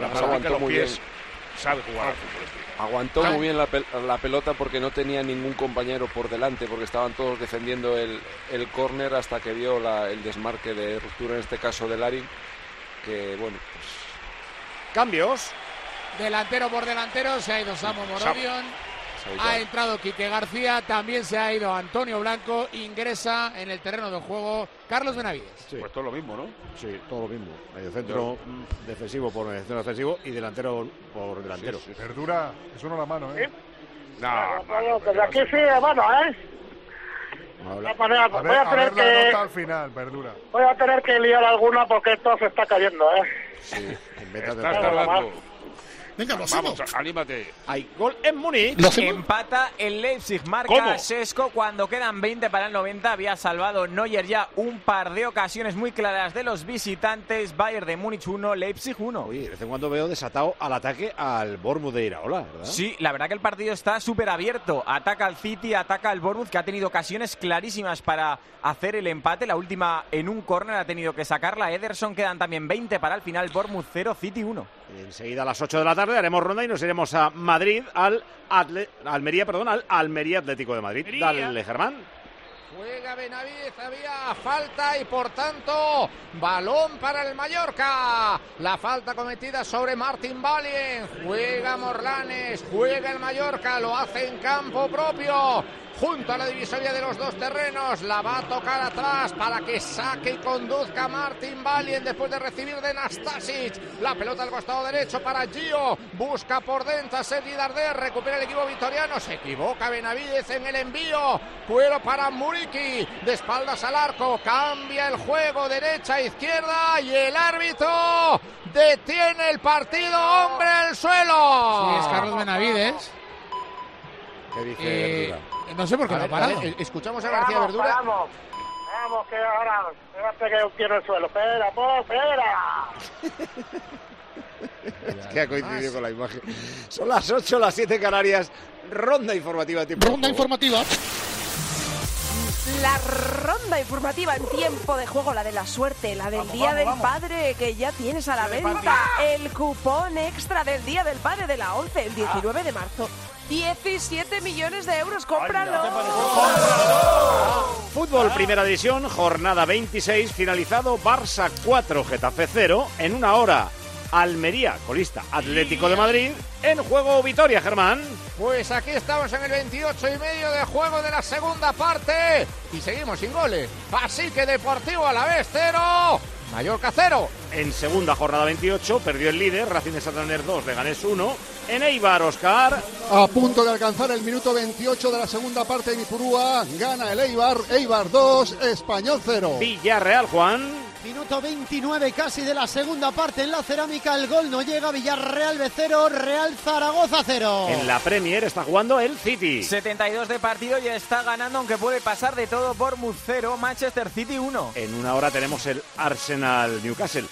La aguantó los muy pies bien. Sabe jugar al fútbol. este. Aguantó muy bien la, pel- la pelota porque no tenía ningún compañero por delante, porque estaban todos defendiendo el, el córner hasta que vio la- el desmarque de ruptura, en este caso de Larin, que bueno, pues cambios. delantero por delantero se ha ido Samu Morodion. Ha entrado Quique García, también se ha ido Antonio Blanco, ingresa en el terreno de juego Carlos Benavides. Sí. Pues todo lo mismo, ¿no? Sí, todo lo mismo. Medio centro mm, defensivo por medio centro defensivo y delantero por delantero. Verdura, eso no la mano, ¿eh? No, Bueno, pues aquí sí, bueno, ¿eh? De maneras, A voy ver, a a tener ver la que- nota al final, verdura. Voy a tener que liar alguna porque esto se está cayendo, ¿eh? Sí, Estás Nada tardando. Venga, lo Vamos, anímate. Hay gol en Múnich. Empata el Leipzig, marca ¿Cómo? Sesco cuando quedan 20 para el 90. Había salvado Neuer ya un par de ocasiones muy claras de los visitantes. Bayern de Múnich 1, Leipzig 1. Oye, de vez en cuando veo desatado al ataque al Bournemouth de Iraola, ¿verdad? Sí, la verdad que el partido está súper abierto. Ataca al City, ataca al Bournemouth, que ha tenido ocasiones clarísimas para hacer el empate. La última en un córner ha tenido que sacarla. Ederson quedan también 20 para el final. Bournemouth 0, City 1. Enseguida a las 8 de la tarde haremos ronda y nos iremos a Madrid, al Atle- Almería, perdón, al Almería Atlético de Madrid. Dale, Germán. Juega Benavides, había falta y por tanto balón para el Mallorca. La falta cometida sobre Martín Valien. Juega Morlanes, juega el Mallorca, lo hace en campo propio. Junto a la divisoria de los dos terrenos, la va a tocar atrás para que saque y conduzca Martín Valien después de recibir de Nastasic. La pelota al costado derecho para Gio. Busca por dentro a Sergi Darder. Recupera el equipo vitoriano. Se equivoca Benavides en el envío. Cuero para Muriki. De espaldas al arco. Cambia el juego derecha, izquierda. Y el árbitro detiene el partido. Hombre al suelo. Sí, es Carlos Benavides. ¿Qué dice Eh, Verdura? no sé por qué A no ha ver, parado. a ver, escuchamos a García Vamos, Verdura. Vamos, vamos, que ahora, espérate que quiero el suelo. Espera, espera. Es que ha coincidido con la imagen. Son las 8, las 7 Canarias. Ronda informativa. tiempo Ronda informativa. La ronda informativa en tiempo de juego, la de la suerte, la del Vamos, Día vamos, del vamos. Padre, que ya tienes a la venta. El cupón extra del Día del Padre de la 11, el 19 de marzo. 17 millones de euros, cómpralo. Fútbol Primera División, jornada 26, finalizado Barça 4, Getafe 0. En una hora, Almería, colista Atlético de Madrid. En juego Vitoria, Germán. Pues aquí estamos en el 28 y medio de juego de la segunda parte y seguimos sin goles. Así que Deportivo a la vez cero, Mallorca cero. En segunda jornada 28, perdió el líder, Racing de Santander 2, Leganés 1. En Eibar, Oscar. A punto de alcanzar el minuto 28 de la segunda parte de Ipurúa, gana el Eibar, Eibar 2, Español 0. Villarreal, Juan. Minuto 29 casi de la segunda parte en la cerámica. El gol no llega. Villarreal B 0, Real Zaragoza 0. En la Premier está jugando el City. 72 de partido y está ganando, aunque puede pasar de todo. Bournemouth 0, Manchester City 1. En una hora tenemos el Arsenal Newcastle.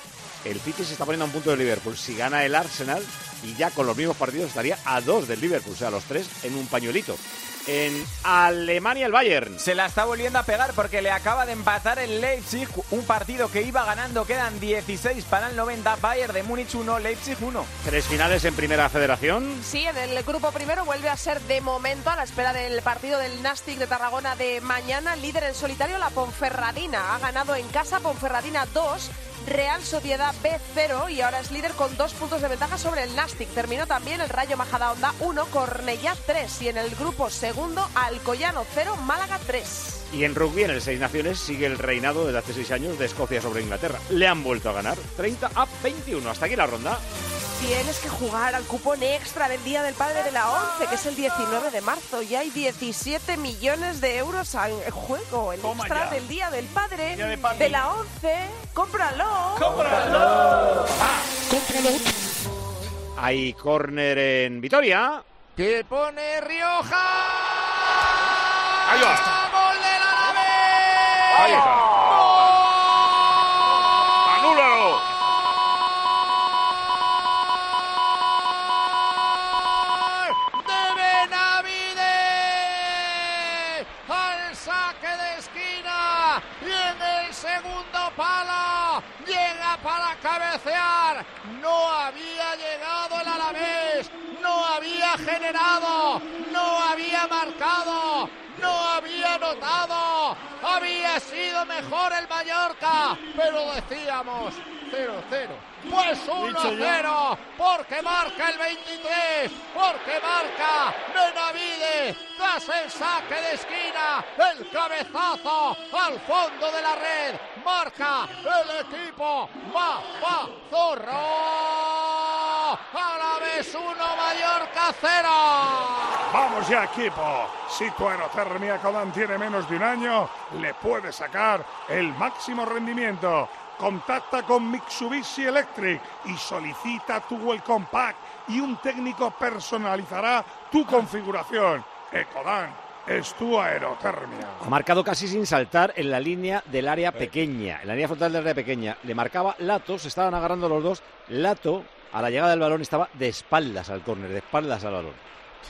El City se está poniendo a un punto de Liverpool. Si gana el Arsenal, y ya con los mismos partidos estaría a dos del Liverpool, o sea, los tres en un pañuelito. En Alemania el Bayern. Se la está volviendo a pegar porque le acaba de empatar el Leipzig, un partido que iba ganando, quedan 16 para el 90, Bayern de Múnich 1, Leipzig 1. Tres finales en Primera Federación. Sí, en el grupo primero vuelve a ser de momento a la espera del partido del Nastic de Tarragona de mañana. Líder en solitario la Ponferradina. Ha ganado en casa Ponferradina 2. Real Sociedad B0 y ahora es líder con dos puntos de ventaja sobre el Nastic. Terminó también el Rayo Majadahonda 1, Cornellá 3 y en el grupo segundo Alcoyano 0, Málaga 3. Y en rugby, en el Seis Naciones, sigue el reinado desde hace seis años de Escocia sobre Inglaterra. Le han vuelto a ganar 30 a 21. Hasta aquí la ronda. Tienes que jugar al cupón extra del Día del Padre de la 11, que es el 19 de marzo. Y hay 17 millones de euros en juego. El Toma extra ya. del Día del Padre Día de de la 11. ¡Cómpralo! ¡Cómpralo! Hay córner en Vitoria. Que pone Rioja. Ahí va. ¡Gol del Alavés! Ahí está. Palo llega para cabecear. No había llegado el Alavés no había generado no había marcado no había notado. Había sido mejor el Mallorca pero decíamos 0-0 pues 1-0 porque marca el 23 porque marca Benavides tras el saque de esquina el cabezazo al fondo de la red marca el equipo va va zorro a la vez 1 Mallorca 0 Vamos ya, equipo. Si tu aerotermia Codan tiene menos de un año, le puedes sacar el máximo rendimiento. Contacta con Mitsubishi Electric y solicita tu Welcome Pack y un técnico personalizará tu configuración. Ecodan es tu aerotermia. Ha marcado casi sin saltar en la línea del área pequeña, en la línea frontal del área pequeña. Le marcaba Lato, se estaban agarrando los dos. Lato, a la llegada del balón, estaba de espaldas al córner, de espaldas al balón.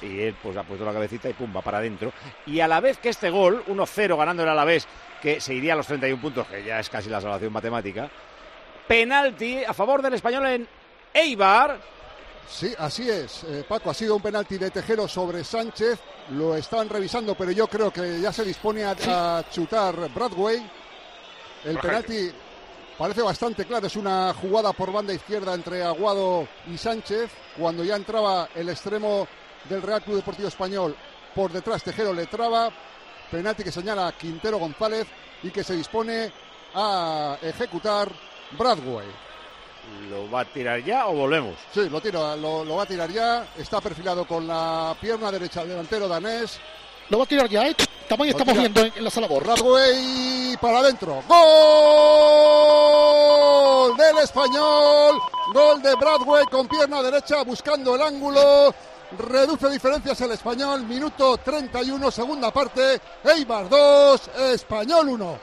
Y él pues ha puesto la cabecita y pum, va para adentro. Y a la vez que este gol, 1-0 ganando el Alavés, que se iría a los 31 puntos, que ya es casi la salvación matemática. Penalti a favor del español en Eibar. Sí, así es. Eh, Paco, ha sido un penalti de Tejero sobre Sánchez. Lo están revisando, pero yo creo que ya se dispone a, a chutar Bradway. El penalti parece bastante claro. Es una jugada por banda izquierda entre Aguado y Sánchez. Cuando ya entraba el extremo del Real Club Deportivo Español por detrás, Tejero le traba. Penalti que señala Quintero González y que se dispone a ejecutar Bradway. ¿Lo va a tirar ya o volvemos? Sí, lo tira, lo, lo va a tirar ya. Está perfilado con la pierna derecha el delantero danés. Lo va a tirar ya, ¿eh? Lo estamos tira. viendo en, en la sala borra. Bradway para adentro. Gol del español. Gol de Bradway con pierna derecha buscando el ángulo. Reduce diferencias el español. Minuto 31, segunda parte. Eibar 2, español 1.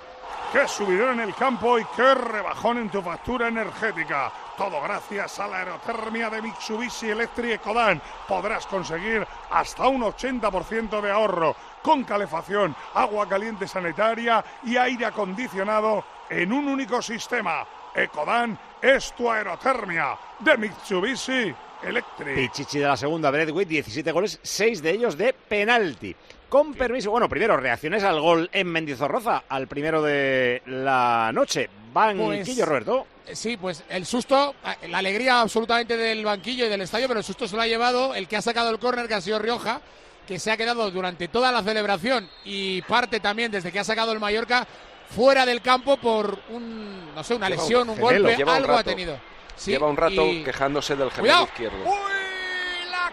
Qué subidón en el campo y qué rebajón en tu factura energética. Todo gracias a la aerotermia de Mitsubishi Electric Ecodan. Podrás conseguir hasta un 80% de ahorro con calefacción, agua caliente sanitaria y aire acondicionado en un único sistema. Ecodan es tu aerotermia de Mitsubishi Electric. Pichichi de la segunda, Bradway, 17 goles, 6 de ellos de penalti. Con permiso, bueno, primero reacciones al gol en Mendizorroza, al primero de la noche. Banquillo, Pues- Roberto. Sí, pues el susto, la alegría absolutamente del banquillo y del estadio, pero el susto se lo ha llevado el que ha sacado el córner, que ha sido Rioja, que se ha quedado durante toda la celebración y parte también desde que ha sacado el Mallorca fuera del campo por un, no sé, una Lleva lesión, un, gemelo, golpe, un algo ha tenido. Sí, Lleva un rato y- quejándose del gemelo Cuidado. izquierdo. La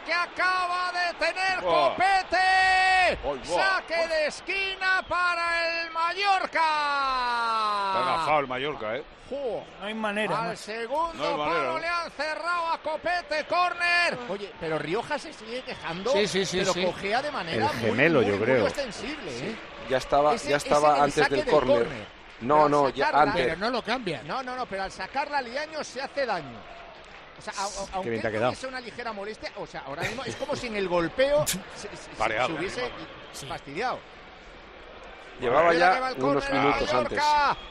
que acaba de tener Buah. Copete. Ay, buah. Saque de esquina para el Mallorca. Está agafado el Mallorca, ¿eh? No hay manera. Al No segundo hay manera, palo ¿no? le han cerrado a Copete, córner. Oye, pero Rioja se sigue quejando. Sí, sí, sí, Pero sí. cojea de manera El muy, gemelo, muy, yo muy creo. extensible, ¿eh? Ya estaba, Ese- ya estaba antes del del córner. No, Pero no, al ya sacarla- antes. Pero no lo cambia. No, no, no, pero al sacarla Liaño se hace daño. O sea, a- a- aunque bien te ha no quedado. hubiese una ligera molestia, o sea, ahora mismo es como si en el golpeo se, se- se- hubiese fastidiado. Llevaba ya unos minutos antes.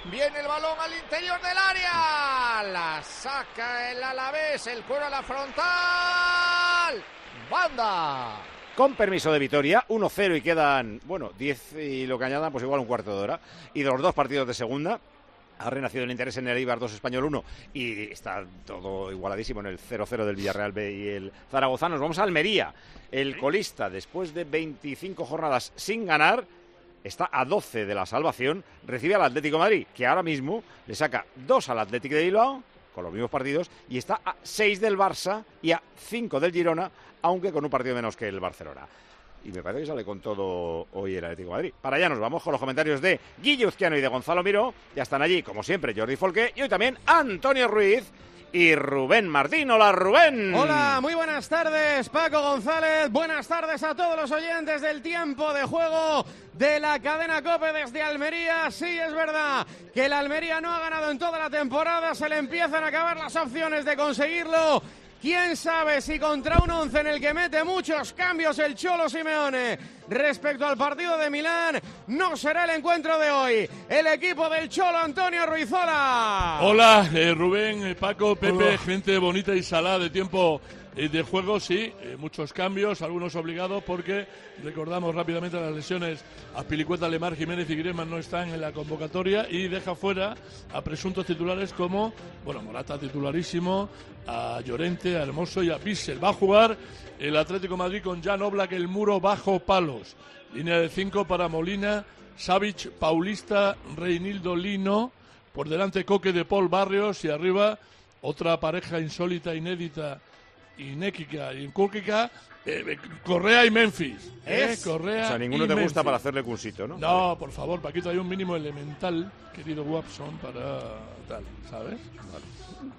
Viene el balón al interior del área. La saca el Alavés, el cuero a la frontal. Banda. Con permiso de Vitoria, 1-0 y quedan, bueno, 10 y lo que añadan, pues igual un cuarto de hora. Y de los dos partidos de segunda, ha renacido el interés en el Eibar 2 Español 1 y está todo igualadísimo en el 0-0 del Villarreal B y el Zaragoza. Nos vamos a Almería. El colista, después de 25 jornadas sin ganar, está a 12 de la salvación, recibe al Atlético de Madrid, que ahora mismo le saca 2 al Atlético de Bilbao, con los mismos partidos, y está a 6 del Barça y a 5 del Girona, aunque con un partido menos que el Barcelona. Y me parece que sale con todo hoy el Atlético de Madrid. Para allá nos vamos con los comentarios de Guille Uzquiano y de Gonzalo Miró. Ya están allí, como siempre, Jordi Folque y hoy también Antonio Ruiz y Rubén Martín. Hola, Rubén. Hola, muy buenas tardes, Paco González. Buenas tardes a todos los oyentes del tiempo de juego de la cadena Cope desde Almería. Sí, es verdad que la Almería no ha ganado en toda la temporada. Se le empiezan a acabar las opciones de conseguirlo. ¿Quién sabe si contra un once en el que mete muchos cambios el Cholo Simeone respecto al partido de Milán no será el encuentro de hoy? El equipo del Cholo Antonio Ruizola. Hola, eh, Rubén, eh, Paco, Pepe, Hola. gente bonita y salada de tiempo de juego, sí, eh, muchos cambios, algunos obligados porque recordamos rápidamente las lesiones a Pilicueta, Lemar, Jiménez y Griezmann no están en la convocatoria y deja fuera a presuntos titulares como, bueno, Morata titularísimo, a Llorente, a Hermoso y a Pissel. Va a jugar el Atlético Madrid con Jan Oblak, el muro bajo palos. Línea de cinco para Molina, Savic, Paulista, Reinildo Lino. Por delante Coque de Paul Barrios y arriba otra pareja insólita, inédita Inéquica y Incúrquica, eh, Correa y Memphis. ¿eh? Es- Correa O sea, ninguno y te gusta para hacerle cursito, ¿no? No, por favor, Paquito, hay un mínimo elemental, querido Watson, para tal, ¿sabes?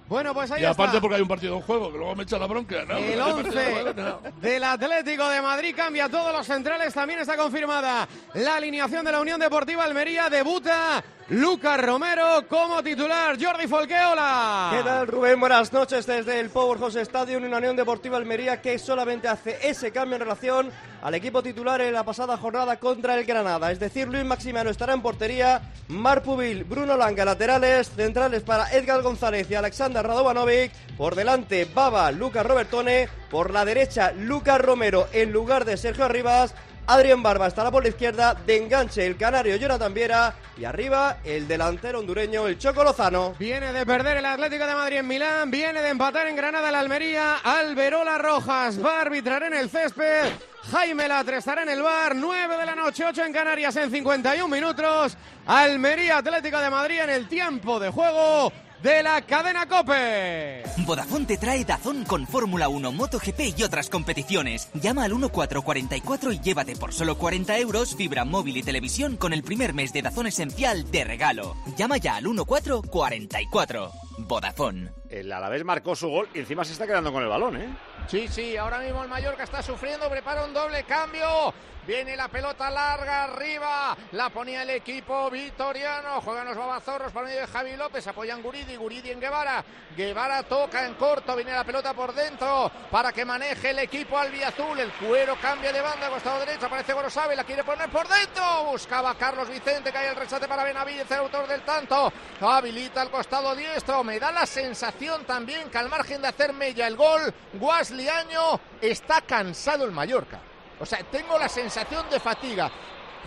Bueno, pues ahí y aparte está. porque hay un partido en juego, que luego me echa la bronca, ¿no? El Hay partido en 11 juego, no. del Atlético de Madrid cambia todos los centrales. También está confirmada la alineación de la Unión Deportiva Almería. Debuta Lucas Romero como titular. Jordi Folqueola. ¿Qué tal, Rubén? Buenas noches desde el Powerhouse Stadium, una Unión Deportiva Almería que solamente hace ese cambio en relación al equipo titular en la pasada jornada contra el Granada. Es decir, Luis Maximiano estará en portería, Mar Pubil, Bruno Langa laterales, centrales para Edgar González y Alexander Radovanovic, por delante Baba, Lucas Robertone, por la derecha Lucas Romero. En lugar de Sergio Arribas, Adrián Barba. Estará por la izquierda, de enganche el canario Jonathan Viera. Y arriba el delantero hondureño el Choco Lozano. Viene de perder el Atlético de Madrid en Milán, viene de empatar en Granada la Almería, Alberola Rojas va a arbitrar en el césped, Jaime Latre estará en el bar, 9 de la noche, 8 en Canarias en 51 minutos, Almería Atlético de Madrid en el tiempo de juego de la cadena Cope. Vodafone te trae Dazón con Fórmula 1, MotoGP y otras competiciones. Llama al 1444 y llévate por solo 40 euros fibra móvil y televisión con el primer mes de Dazón esencial de regalo. Llama ya al 1444. Vodafone. El Alavés marcó su gol y encima se está quedando con el balón, ¿eh? Sí, sí, ahora mismo el Mallorca está sufriendo, prepara un doble cambio. Viene la pelota larga arriba, la ponía el equipo vitoriano, juegan los babazorros por medio de Javi López, apoyan Guridi, Guridi en Guevara, Guevara toca en corto, viene la pelota por dentro para que maneje el equipo albiazul, el cuero cambia de banda, costado derecho, aparece Gorosabe, la quiere poner por dentro, buscaba Carlos Vicente, cae el resate para Benavides, el autor del tanto, habilita al costado diestro, me da la sensación también que al margen de hacer mella el gol, Guasliaño está cansado el Mallorca. O sea, tengo la sensación de fatiga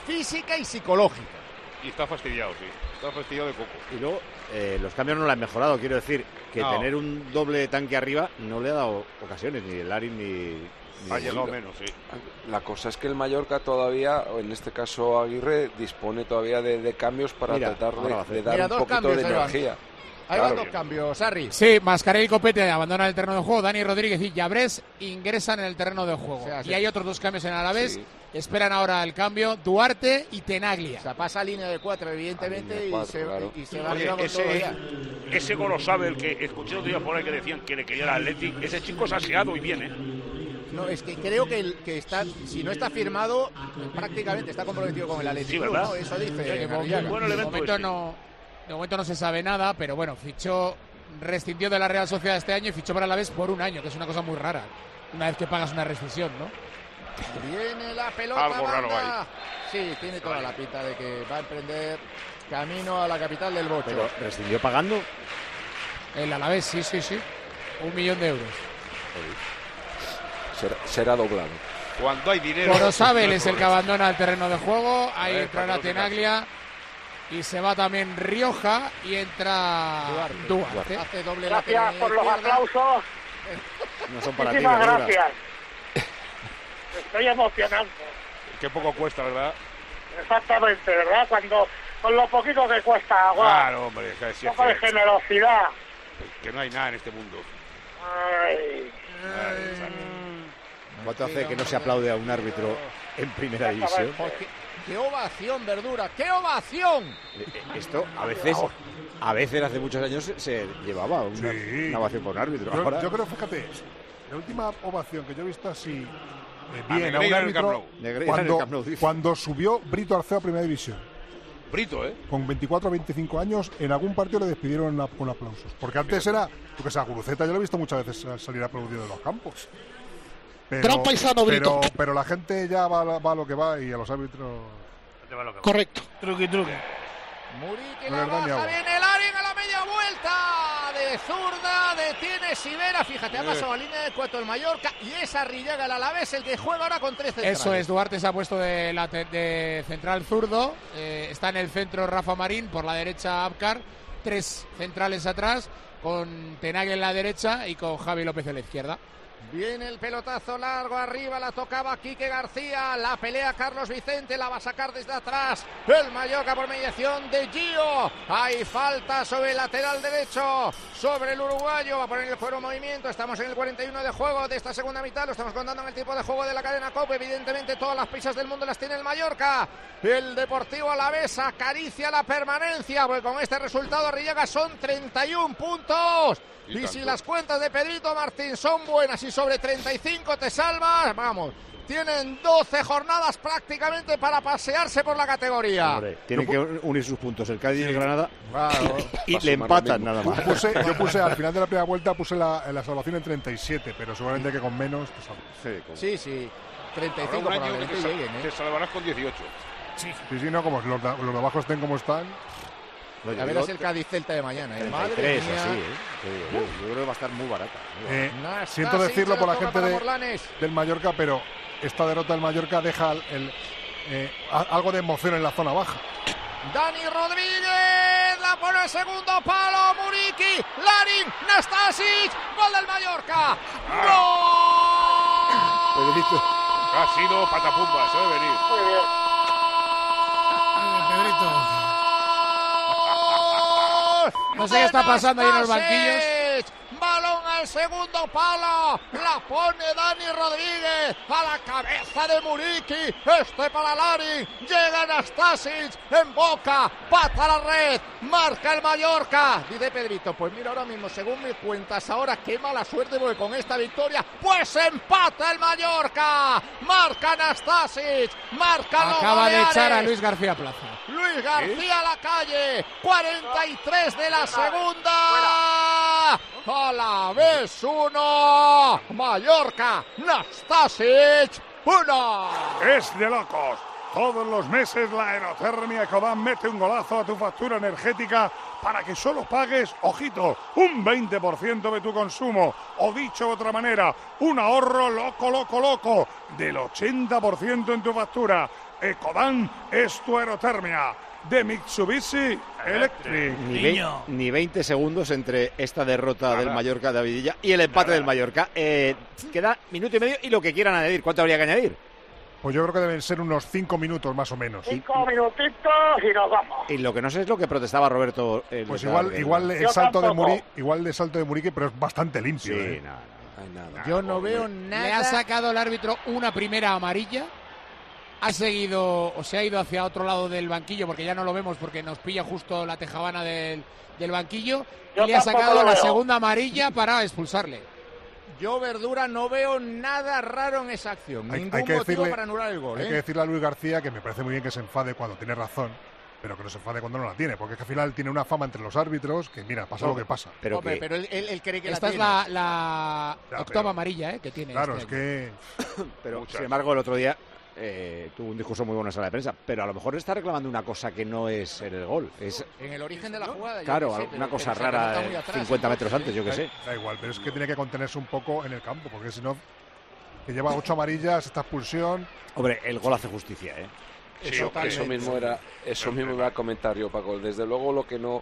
física y psicológica. Y está fastidiado, sí. Está fastidiado de coco. Y luego eh, los cambios no lo han mejorado. Quiero decir que No. tener un doble tanque arriba no le ha dado ocasiones, ni el Larin ni. ni Ha el llegado menos, sí. La cosa es que el Mallorca todavía, o en este caso Aguirre, dispone todavía de, de cambios para Mira, tratar de, dar Mira, un poquito cambios, de van. Van Claro. dos cambios, Sarri. Sí, Mascarell y Copete abandonan el terreno de juego. Dani Rodríguez y Llabrés ingresan en el terreno de juego. O sea, y sí. hay otros dos cambios en Alavés. Sí. Esperan ahora el cambio Duarte y Tenaglia. O sea, pasa a línea de cuatro, evidentemente, y, se, claro. y se va Oye, ese, ya. ese gol lo sabe el que escuché otro día por ahí que decían que le quería el Atleti. Ese chico es aseado y viene. No, es que creo que, el, que está, si no está firmado, prácticamente está comprometido con el Atlético. Sí, ¿verdad? ¿no? Eso dice Arriaga. Buen de elemento momento ese. no, de momento no se sabe nada, pero bueno, fichó, rescindió de la Real Sociedad este año y fichó para Alavés por un año, que es una cosa muy rara. Una vez que pagas una rescisión, ¿no? Viene la pelota. Algo raro banda. Sí, tiene toda la pinta de que va a emprender camino a la capital del Bocho. Pero rescindió pagando. El Alavés, sí, sí, sí. Un millón de euros. Será, será doblado. Cuando hay dinero. Corosabel es el que abandona el terreno de juego. Ahí entrará Tenaglia. Y se va también Rioja y entra Duarte. Hace doble Gracias por los aplausos. No son para ti, Muchísimas gracias. Estoy emocionante. Qué poco cuesta, ¿verdad? Exactamente, ¿verdad? Cuando con lo poquito que cuesta agua, Claro, hombre. que sí un es poco de generosidad. Que no hay nada en este mundo. Ay. ¿Cuánto hace que no se aplaude a un árbitro en primera división? Qué, ovación, Verdura, qué ovación. Eh, eh, Esto a veces, a veces hace muchos años se- se llevaba una, Sí. una ovación por un árbitro. Yo, Ahora, yo creo, fíjate, la última ovación que yo he visto así eh, A bien a un árbitro cuando, Camp Nou, dice. cuando subió Brito Arceo a Primera División. Brito, ¿eh? Con 24 o 25 años, en algún partido le despidieron con aplausos. Porque antes era, yo que sé, a Guruceta yo lo he visto muchas veces salir aplaudido de los campos. Pero, Gran paisano, Brito. pero, pero la gente ya va, va a lo que va y a los árbitros. Correcto. Truqui, truqui. Muri que No la baja, viene el Arin a la media vuelta. De zurda, detiene Sivera. Fíjate, ha pasado a línea de cuatro el Mallorca. Y es Arrillaga el Alavés el que juega ahora con 13 Eso es, Duarte se ha puesto de, de central zurdo. eh, está en el centro Rafa Marín, por la derecha Abkar. Tres centrales atrás, con Tenaglia en la derecha y con Javi López en la izquierda. Viene el pelotazo largo arriba, la tocaba Quique García, la pelea Carlos Vicente, la va a sacar desde atrás el Mallorca por mediación de Gio. Hay falta sobre el lateral derecho, sobre el uruguayo, va a poner el fuero en movimiento. Estamos en el 41 de juego de esta segunda mitad, lo estamos contando en el tiempo de juego de la cadena COPE. Evidentemente todas las pisas del mundo las tiene el Mallorca. El Deportivo Alavés acaricia la permanencia, porque con este resultado Arrillaga son 31 puntos. Y, si las cuentas de Pedrito Martín son buenas y sobre 35 te salvas, vamos. Tienen 12 jornadas prácticamente para pasearse por la categoría. Hombre, tienen que unir sus puntos el Cádiz y el Granada Claro. y le empatan nada más. Yo puse, yo puse al final de la primera vuelta puse la, la salvación en 37, pero seguramente que con menos te salvas. Sí, sí. 35 Habrá un año que probablemente te, sal- lleguen, ¿eh? te salvarás con 18. Sí, sí, no, como los, de- los de abajo estén como están. A ver, es el Cádiz Celta de mañana. ¿eh? Madre 33 mía. así, ¿eh? Sí, yo, yo creo que va a estar muy barata. muy barata. Eh, siento decirlo por la gente de- del Mallorca, pero esta derrota del Mallorca deja el, el, eh, algo de emoción en la zona baja. Dani Rodríguez la pone el segundo palo. Muriqui, Larin, Nastasic, gol del Mallorca. ¡Gol! Ha sido patapumba, se debe venir. Muy bien. No sé qué está pasando ahí en los banquillos. Balón al segundo palo. La pone Dani Rodríguez a la cabeza de Muriqui. Este para Larin. Llega Nastasic en boca. Pata a la red. Marca el Mallorca. Dice Pedrito. Pues mira, ahora mismo, según mis cuentas, ahora qué mala suerte porque con esta victoria, pues empata el Mallorca. Marca Nastasic. Marca Acaba de echar a Luis García Plaza. Luis García a la calle, 43 de la segunda. A la vez uno. Mallorca, Nastasic, uno. Es de locos. Todos los meses la aerotermia Ecodan mete un golazo a tu factura energética para que solo pagues, ojito, un 20% de tu consumo. O dicho de otra manera, un ahorro loco, loco, loco del 80% en tu factura. Ecodan es tu aerotermia. De Mitsubishi Electric. Ni, vei- ni 20 segundos entre esta derrota del Mallorca de Avidilla y el empate del Mallorca. Eh, queda minuto y medio y lo que quieran añadir. ¿Cuánto habría que añadir? Pues yo creo que deben ser unos 5 minutos más o menos. Cinco minutitos y nos vamos. Y lo que no sé es lo que protestaba Roberto. el Pues de igual, igual el Yo salto de tampoco. Muri, igual el salto de Muriqui, pero es bastante limpio. Sí, ¿eh? no, Yo no veo Le ha nada. sacado el árbitro una primera amarilla. Ha seguido o se ha ido hacia otro lado del banquillo porque ya no lo vemos porque nos pilla justo la tejabana del, del banquillo. Yo y le ha sacado la segunda amarilla para expulsarle. Yo, Verdura, no veo nada raro en esa acción. Hay, Ningún hay que motivo decirle, para anular el gol. hay ¿eh? que decirle a Luis García que me parece muy bien que se enfade cuando tiene razón, pero que no se enfade cuando no la tiene, porque es que al final tiene una fama entre los árbitros que, mira, pasa No, lo que pasa. Pero Hombre, que, pero él, él- él cree que Esta la es tiene. la, la Ya, octava pero- amarilla eh, que tiene. Claro, este es que pero Muchas. sin embargo, el otro día eh, tuvo un discurso muy bueno en sala de prensa. Pero a lo mejor está reclamando una cosa que no es el gol. Es, En el origen de la jugada. claro, sé, una cosa rara atrás, 50 metros antes, yo qué sé. da igual, pero es que tiene que contenerse un poco en el campo, porque si no, que lleva ocho amarillas, esta expulsión. Hombre, el gol hace justicia, ¿eh? Sí, Eso, eso mismo era, eso mismo era comentario, Paco. Desde luego lo que no,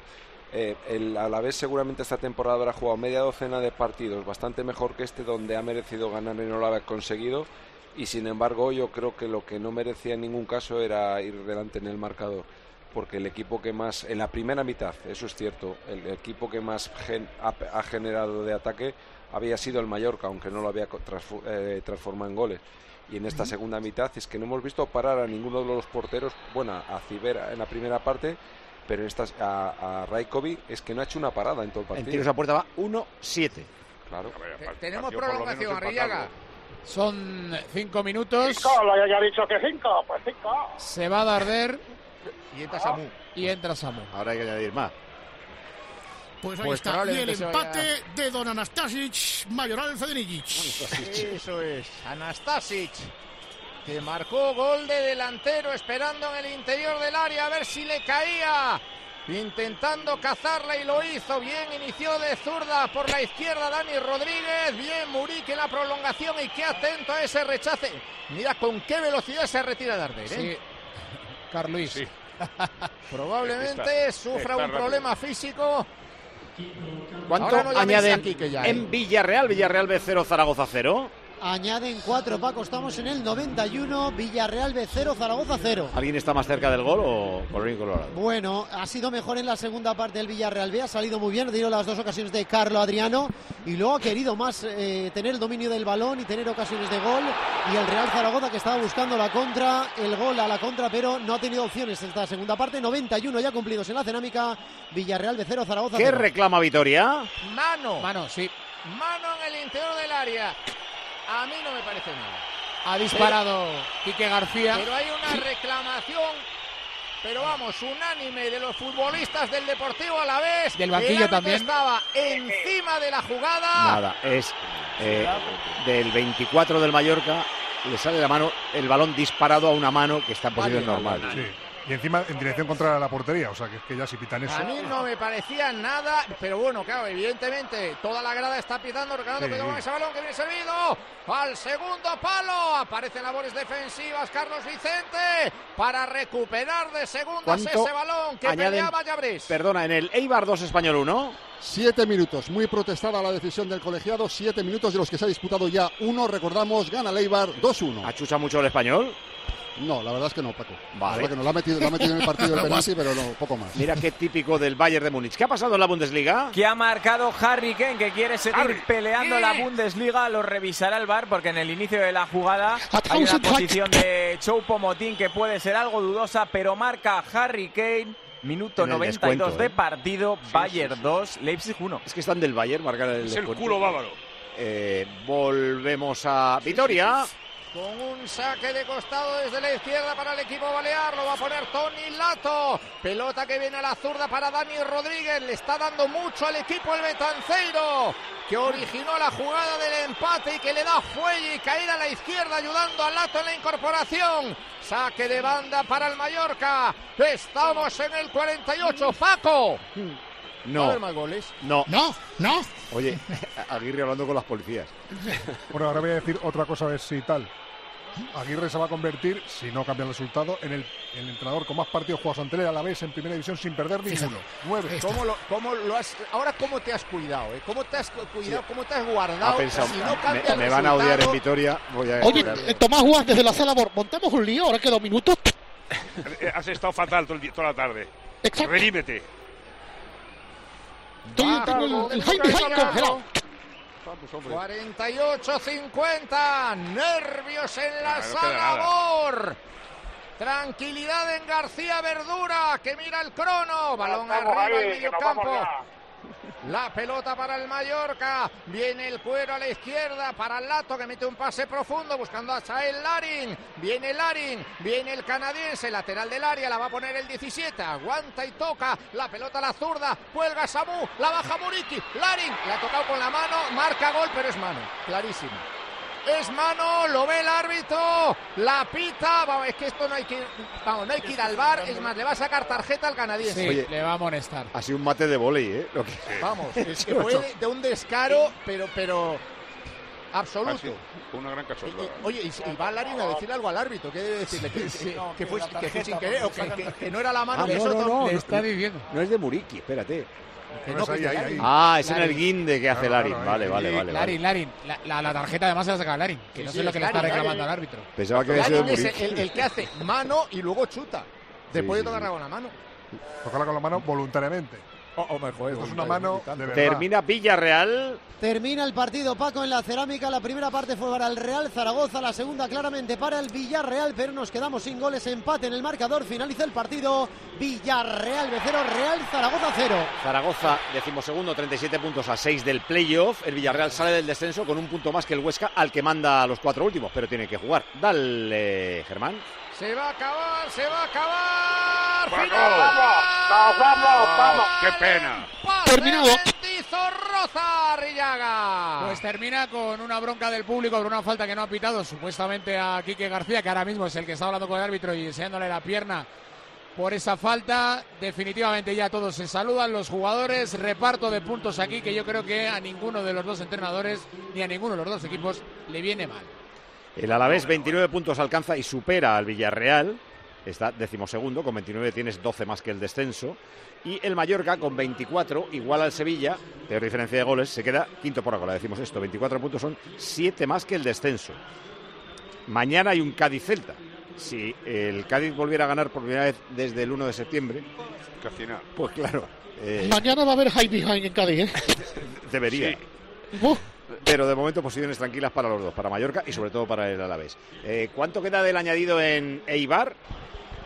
eh, el Alavés seguramente esta temporada habrá jugado media docena de partidos, bastante mejor que este, donde ha merecido ganar y no lo ha conseguido. Y sin embargo, yo creo que lo que no merecía en ningún caso era ir delante en el marcador, porque el equipo que más, en la primera mitad, eso es cierto, el equipo que más gen- ha, ha generado de ataque había sido el Mallorca, aunque no lo había eh, transformado en goles y en esta segunda mitad es que no hemos visto parar a ninguno de los porteros, bueno, a Cibera en la primera parte, pero en estas a, a Rajkovic es que no ha hecho una parada en todo el En partido. tiros a puerta va 1-7. Claro. A ver, Te- pa- Tenemos prolongación. Arrillaga. Son cinco minutos. Cinco, lo había dicho que cinco, pues cinco. Se va a Darder Y entra Samu. y entra Samu. Ahora hay que añadir más. Pues ahí Pues está. Y el vaya- empate de Don Anastasic, Mayoral Federigic. Eso es. Anastasic. Que marcó gol de delantero esperando en el interior del área a ver si le caía. Intentando cazarla y lo hizo. Bien, inició de zurda por la izquierda Dani Rodríguez. Bien, Murique en la prolongación y qué atento a ese rechace. Mira con qué velocidad se retira Darder. ¿eh? Sí. Carluis. Sí. Probablemente Está- sufra está un rápido. problema físico ¿Cuánto no añaden a Quique ya, ¿eh? en Villarreal? Villarreal B0, Zaragoza 0. Añaden cuatro, Paco. Estamos en el 91. Villarreal B0, Zaragoza 0. ¿Alguien está más cerca del gol o colorín colorado? Bueno, ha sido mejor en la segunda parte del Villarreal B, ha salido muy bien, ha tenido las dos ocasiones de Carlo Adriano y luego ha querido más eh, tener el dominio del balón y tener ocasiones de gol. Y el Real Zaragoza que estaba buscando la contra, el gol a la contra, pero no ha tenido opciones esta segunda parte. 91 ya cumplidos en la cerámica, Villarreal B0, Zaragoza ¿Qué 0. reclama Vitoria? Mano. Mano, sí. Mano en el interior del área. A mí no me parece nada. Ha disparado Quique García. Pero hay una reclamación, pero vamos, unánime de los futbolistas del Deportivo a la vez. Del banquillo El también. Estaba encima de la jugada. Nada, es eh, del 24 del Mallorca, le sale la mano, el balón disparado a una mano que está en posición normal. Sí. Y encima en dirección contra la portería, o sea que es que ya si pitan eso. A mí no me parecía nada, pero bueno, claro, evidentemente toda la grada está pitando, recordando Sí. que con ese balón que viene servido al segundo palo. Aparecen labores defensivas Carlos Vicente para recuperar de segundas ¿Cuánto ese balón que añaden- peleaba Llabrés. Perdona, en el Eibar 2 Español 1. Siete minutos, muy protestada la decisión del colegiado. Siete minutos de los que se ha disputado ya uno. Recordamos, gana Leibar 2-1. ¿Achucha mucho el español? No, la verdad es que no, Paco. La Vale. verdad que no, lo ha metido, lo ha metido en el partido del penalti, pero no, poco más. Mira qué típico del Bayern de Múnich. ¿Qué ha pasado en la Bundesliga? Que ha marcado Harry Kane, que quiere seguir Harry. peleando la Bundesliga. Lo revisará el VAR porque en el inicio de la jugada hay una posición de Choupo-Moting que puede ser algo dudosa, pero marca Harry Kane. Minuto En el 92 descuento, de ¿eh? partido, Bayern 2, Leipzig 1. Es que están del Bayern, marcar el Es el descuento. culo bávaro. Eh, volvemos a Vitoria. Con un saque de costado desde la izquierda para el equipo balear, lo va a poner Tony Lato. Pelota que viene a la zurda para Dani Rodríguez, le está dando mucho al equipo el Betanceiro, que originó la jugada del empate y que le da fuelle y caída a la izquierda ayudando a Lato en la incorporación. Saque de banda para el Mallorca. Estamos en el 48, Paco. ¿Va a No, haber más goles? no. No, no. Oye, Aguirre hablando con las policías. Bueno, ahora voy a decir otra cosa a ver si tal. Aguirre se va a convertir, si no cambia el resultado, en el, en el entrenador con más partidos jugados ante él a la vez en primera división sin perder ninguno. Nueve. ¿Cómo lo, cómo lo has, ahora, ¿cómo te has cuidado? eh? ¿Cómo te has cuidado? ¿Cómo te has guardado? Ha pensado, si no cambia me, el me van a odiar en Vitoria. Voy a Oye, esperar. eh, Tomás Juan desde la sala, Bor- montamos un lío, ahora quedan minutos. Eh, Has estado fatal todo el día- toda la tarde. Exacto. Redímete. Estoy tengo el, el high behind congelado. 48-50, nervios en la no queda sala. Tranquilidad en García Verdura, que mira el crono. Balón arriba en medio campo. La pelota para el Mallorca. Viene el cuero a la izquierda para el Lato que mete un pase profundo buscando a Chael Larin. Viene Larin, viene el canadiense, lateral del área, la va a poner el 17. Aguanta y toca. La pelota a la zurda. Cuelga Samu, la baja Muriki. Larin la ha tocado con la mano, marca gol, pero es mano. Clarísimo. Es mano, lo ve el árbitro, la pita, vamos, es que esto no hay que vamos, no hay que ir al bar, es más, le va a sacar tarjeta al canadiense. Sí, Oye. le va a amonestar. Ha sido un mate de volei, ¿eh? Lo que- Vamos, es que fue de, de un descaro, pero, pero absoluto. Una gran Y- cachondada. y- Oye, y, y va Larin a decirle algo al árbitro, ¿qué debe decirle? Que, que- que fue, que fue sin querer, o que, que- que no era la mano Ah, de no, Soto. no, no, Le no, está no. diciendo. No es de Muriki, espérate. Que No, no, es ahí, ahí, ahí. Ah, es en el guinde que hace Larin. Vale, vale, vale. Larin. Larin. La, la- la tarjeta además se la saca Larin. Que Sí, no sí, sé lo que le está reclamando Larin. al árbitro. Pensaba que había sido el, el que hace mano y luego chuta. Después Sí, de sí. con la mano. Tocarla con la mano voluntariamente. O, mejor, Esto es una mano de verdad. Termina Villarreal. Termina el partido Paco en la cerámica. La primera parte fue para el Real Zaragoza, la segunda claramente para el Villarreal, pero nos quedamos sin goles. Empate en el marcador. Finaliza el partido. Villarreal de 0, Real Zaragoza 0. Zaragoza, decimosegundo, 37 puntos a 6 del playoff. El Villarreal sale del descenso con un punto más que el Huesca, al que manda a los cuatro últimos, pero tiene que jugar. Dale, Germán. Se va a acabar, se va a acabar. ¡Vamos! ¡Final! ¡Vamos, vamos, vamos! ¡Qué pena! Pase Terminado. de Mendizorroza, Arrillaga. Pues termina con una bronca del público por una falta que no ha pitado supuestamente a Quique García, que ahora mismo es el que está hablando con el árbitro y enseñándole la pierna por esa falta. Definitivamente ya todos se saludan los jugadores. Reparto de puntos aquí que yo creo que a ninguno de los dos entrenadores ni a ninguno de los dos equipos le viene mal. El Alavés 29 puntos alcanza y supera al Villarreal. está decimosegundo, con 29 tienes 12 más que el descenso. Y el Mallorca con 24, igual al Sevilla, peor diferencia de goles, se queda quinto por ahora, decimos esto, 24 puntos son 7 más que el descenso. Mañana hay un Cádiz-Celta. Si el Cádiz volviera a ganar por primera vez desde el 1 de septiembre, pues claro, eh, Mañana va a haber high behind en Cádiz, ¿eh? debería. Uf. Pero de momento posiciones tranquilas para los dos, para Mallorca y sobre todo para el Alavés. Eh, ¿Cuánto queda del añadido en Eibar?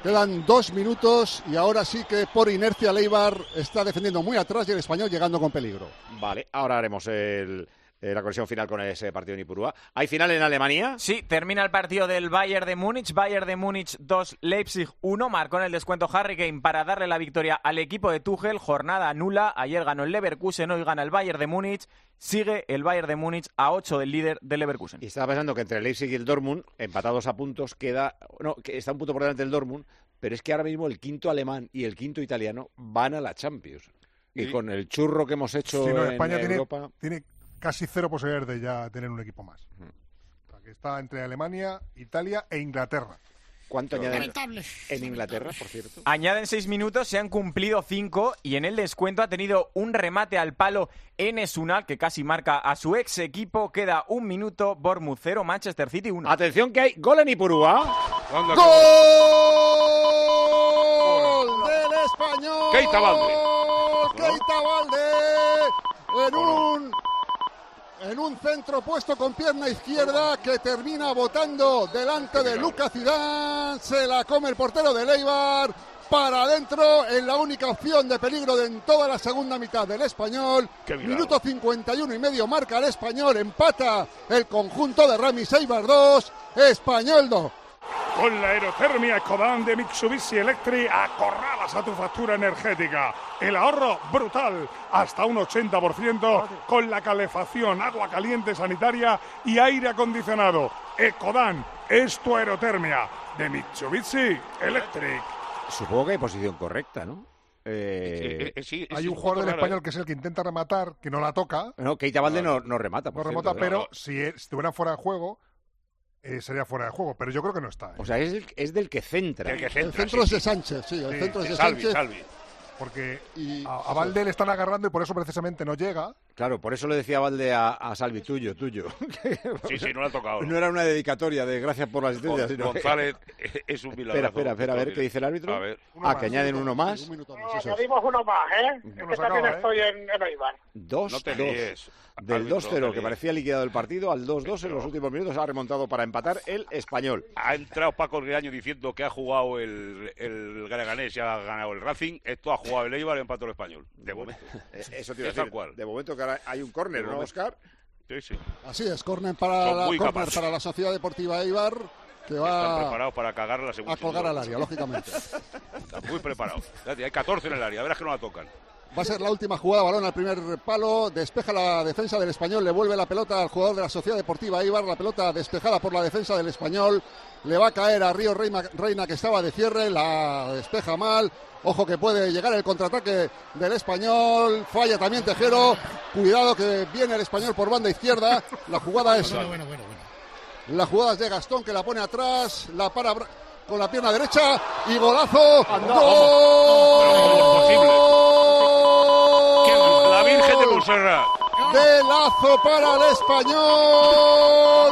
Quedan dos minutos y ahora sí que por inercia Leibar está defendiendo muy atrás y el español llegando con peligro. Vale, ahora haremos el- eh, la conexión final con ese partido en Ipurúa. ¿Hay final en Alemania? Sí, termina el partido del Bayern de Múnich. Bayern de Múnich 2, Leipzig 1. Marcó en el descuento Harry Kane para darle la victoria al equipo de Tuchel. Jornada nula. Ayer ganó el Leverkusen, hoy gana el Bayern de Múnich. Sigue el Bayern de Múnich a 8 del líder del Leverkusen. Y estaba pensando que entre el Leipzig y el Dortmund, empatados a puntos, queda. No, que está un punto por delante del Dortmund, pero es que ahora mismo el quinto alemán y el quinto italiano van a la Champions. Y con el churro que hemos hecho Sí, no, en España tiene, Europa. tiene casi cero posibilidades de ya tener un equipo más. O sea, que está entre Alemania, Italia e Inglaterra. ¿Cuánto añaden en Inglaterra, por cierto? Añaden 6 minutos, se han cumplido 5 y en el descuento ha tenido un remate al palo Enes Unal que casi marca a su ex equipo. Queda un minuto, Bournemouth 0, Manchester City 1. Atención que hay gol en Ipurúa. ¡Gol del español! Keita Balde. Keita Balde en un en un centro puesto con pierna izquierda que termina botando delante de Lucas Zidane. Se la come el portero de Leibar. Para adentro en la única opción de peligro de en toda la segunda mitad del español. Minuto 51 y medio marca el español. Empata el conjunto de Ramis Eibar 2. Español 2. Con la aerotermia Ecodan de Mitsubishi Electric acorralas a tu factura energética. El ahorro brutal, hasta un 80% con la calefacción, agua caliente sanitaria y aire acondicionado. Ecodan es tu aerotermia de Mitsubishi Electric. Supongo que hay posición correcta, ¿no? Eh, Eh, Hay un jugador del español que es el que intenta rematar, que no la toca. No, Keita Balde no, no remata. No por remata, cierto, ¿eh? pero si si estuviera fuera de juego, eh, sería fuera de juego. Pero yo creo que no está. ¿eh? O sea, es, el- es del que centra. El centro es de Sánchez, sí, el centro es de Sánchez. Porque a, a Valde le están agarrando y por eso precisamente no llega. Claro, por eso le decía Valde a, a Salvi, tuyo, tuyo. Sí, sí, no le ha tocado. No era una dedicatoria de gracias por la asistencia, Gon- sino que- González es un milagro. Espera, espera, espera, a ver qué dice el árbitro. A ver. Ah, que añaden uno más. Añadimos uno más, ¿eh? Que también estoy en, en Eibar. 2 No te líes, Del árbitro, 2-0, no te que parecía liquidado el partido, al 2-2 en los últimos minutos ha remontado para empatar el español. Ha entrado Paco Riaño diciendo que ha jugado el, el Garaganés y ha ganado el Racing. Esto ha jugado el Eibar y empató el español. De momento. Eh, Eso te iba a decir. cual. De momento que ahora hay un córner, De ¿no. Oscar? Sí, sí. Así es, córner para, la, para la Sociedad Deportiva Eibar, que Están va preparados para cagar la segunda. a colgar al área, lógicamente. Están muy preparados. Hay 14 en el área, verás que no la tocan. Va a ser la última jugada, balón al primer palo, despeja la defensa del español, le vuelve la pelota al jugador de la Sociedad Deportiva Eibar, la pelota despejada por la defensa del español, le va a caer a Río Reina, Reina que estaba de cierre, la despeja mal, ojo que puede llegar el contraataque del español, falla también Tejero, cuidado que viene el español por banda izquierda, la jugada es... Bueno, bueno, bueno, bueno. La jugada es de Gastón que la pone atrás, la para con la pierna derecha y golazo. ¡Gol! La Virgen de Montserrat. De lazo para el español.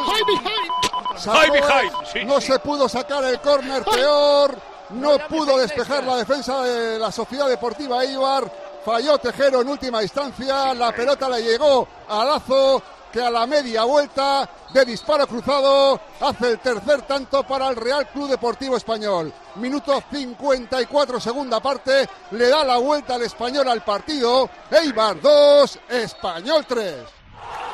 High behind, sí, no sí. se pudo sacar el córner peor. No pudo despejar la defensa de la Sociedad Deportiva Eibar. Falló Tejero en última instancia. La pelota le llegó a Lazo, que a la media vuelta de disparo cruzado hace el tercer tanto para el Real Club Deportivo Español. Minuto 54, segunda parte. Le da la vuelta al español al partido. Eibar 2, Español 3.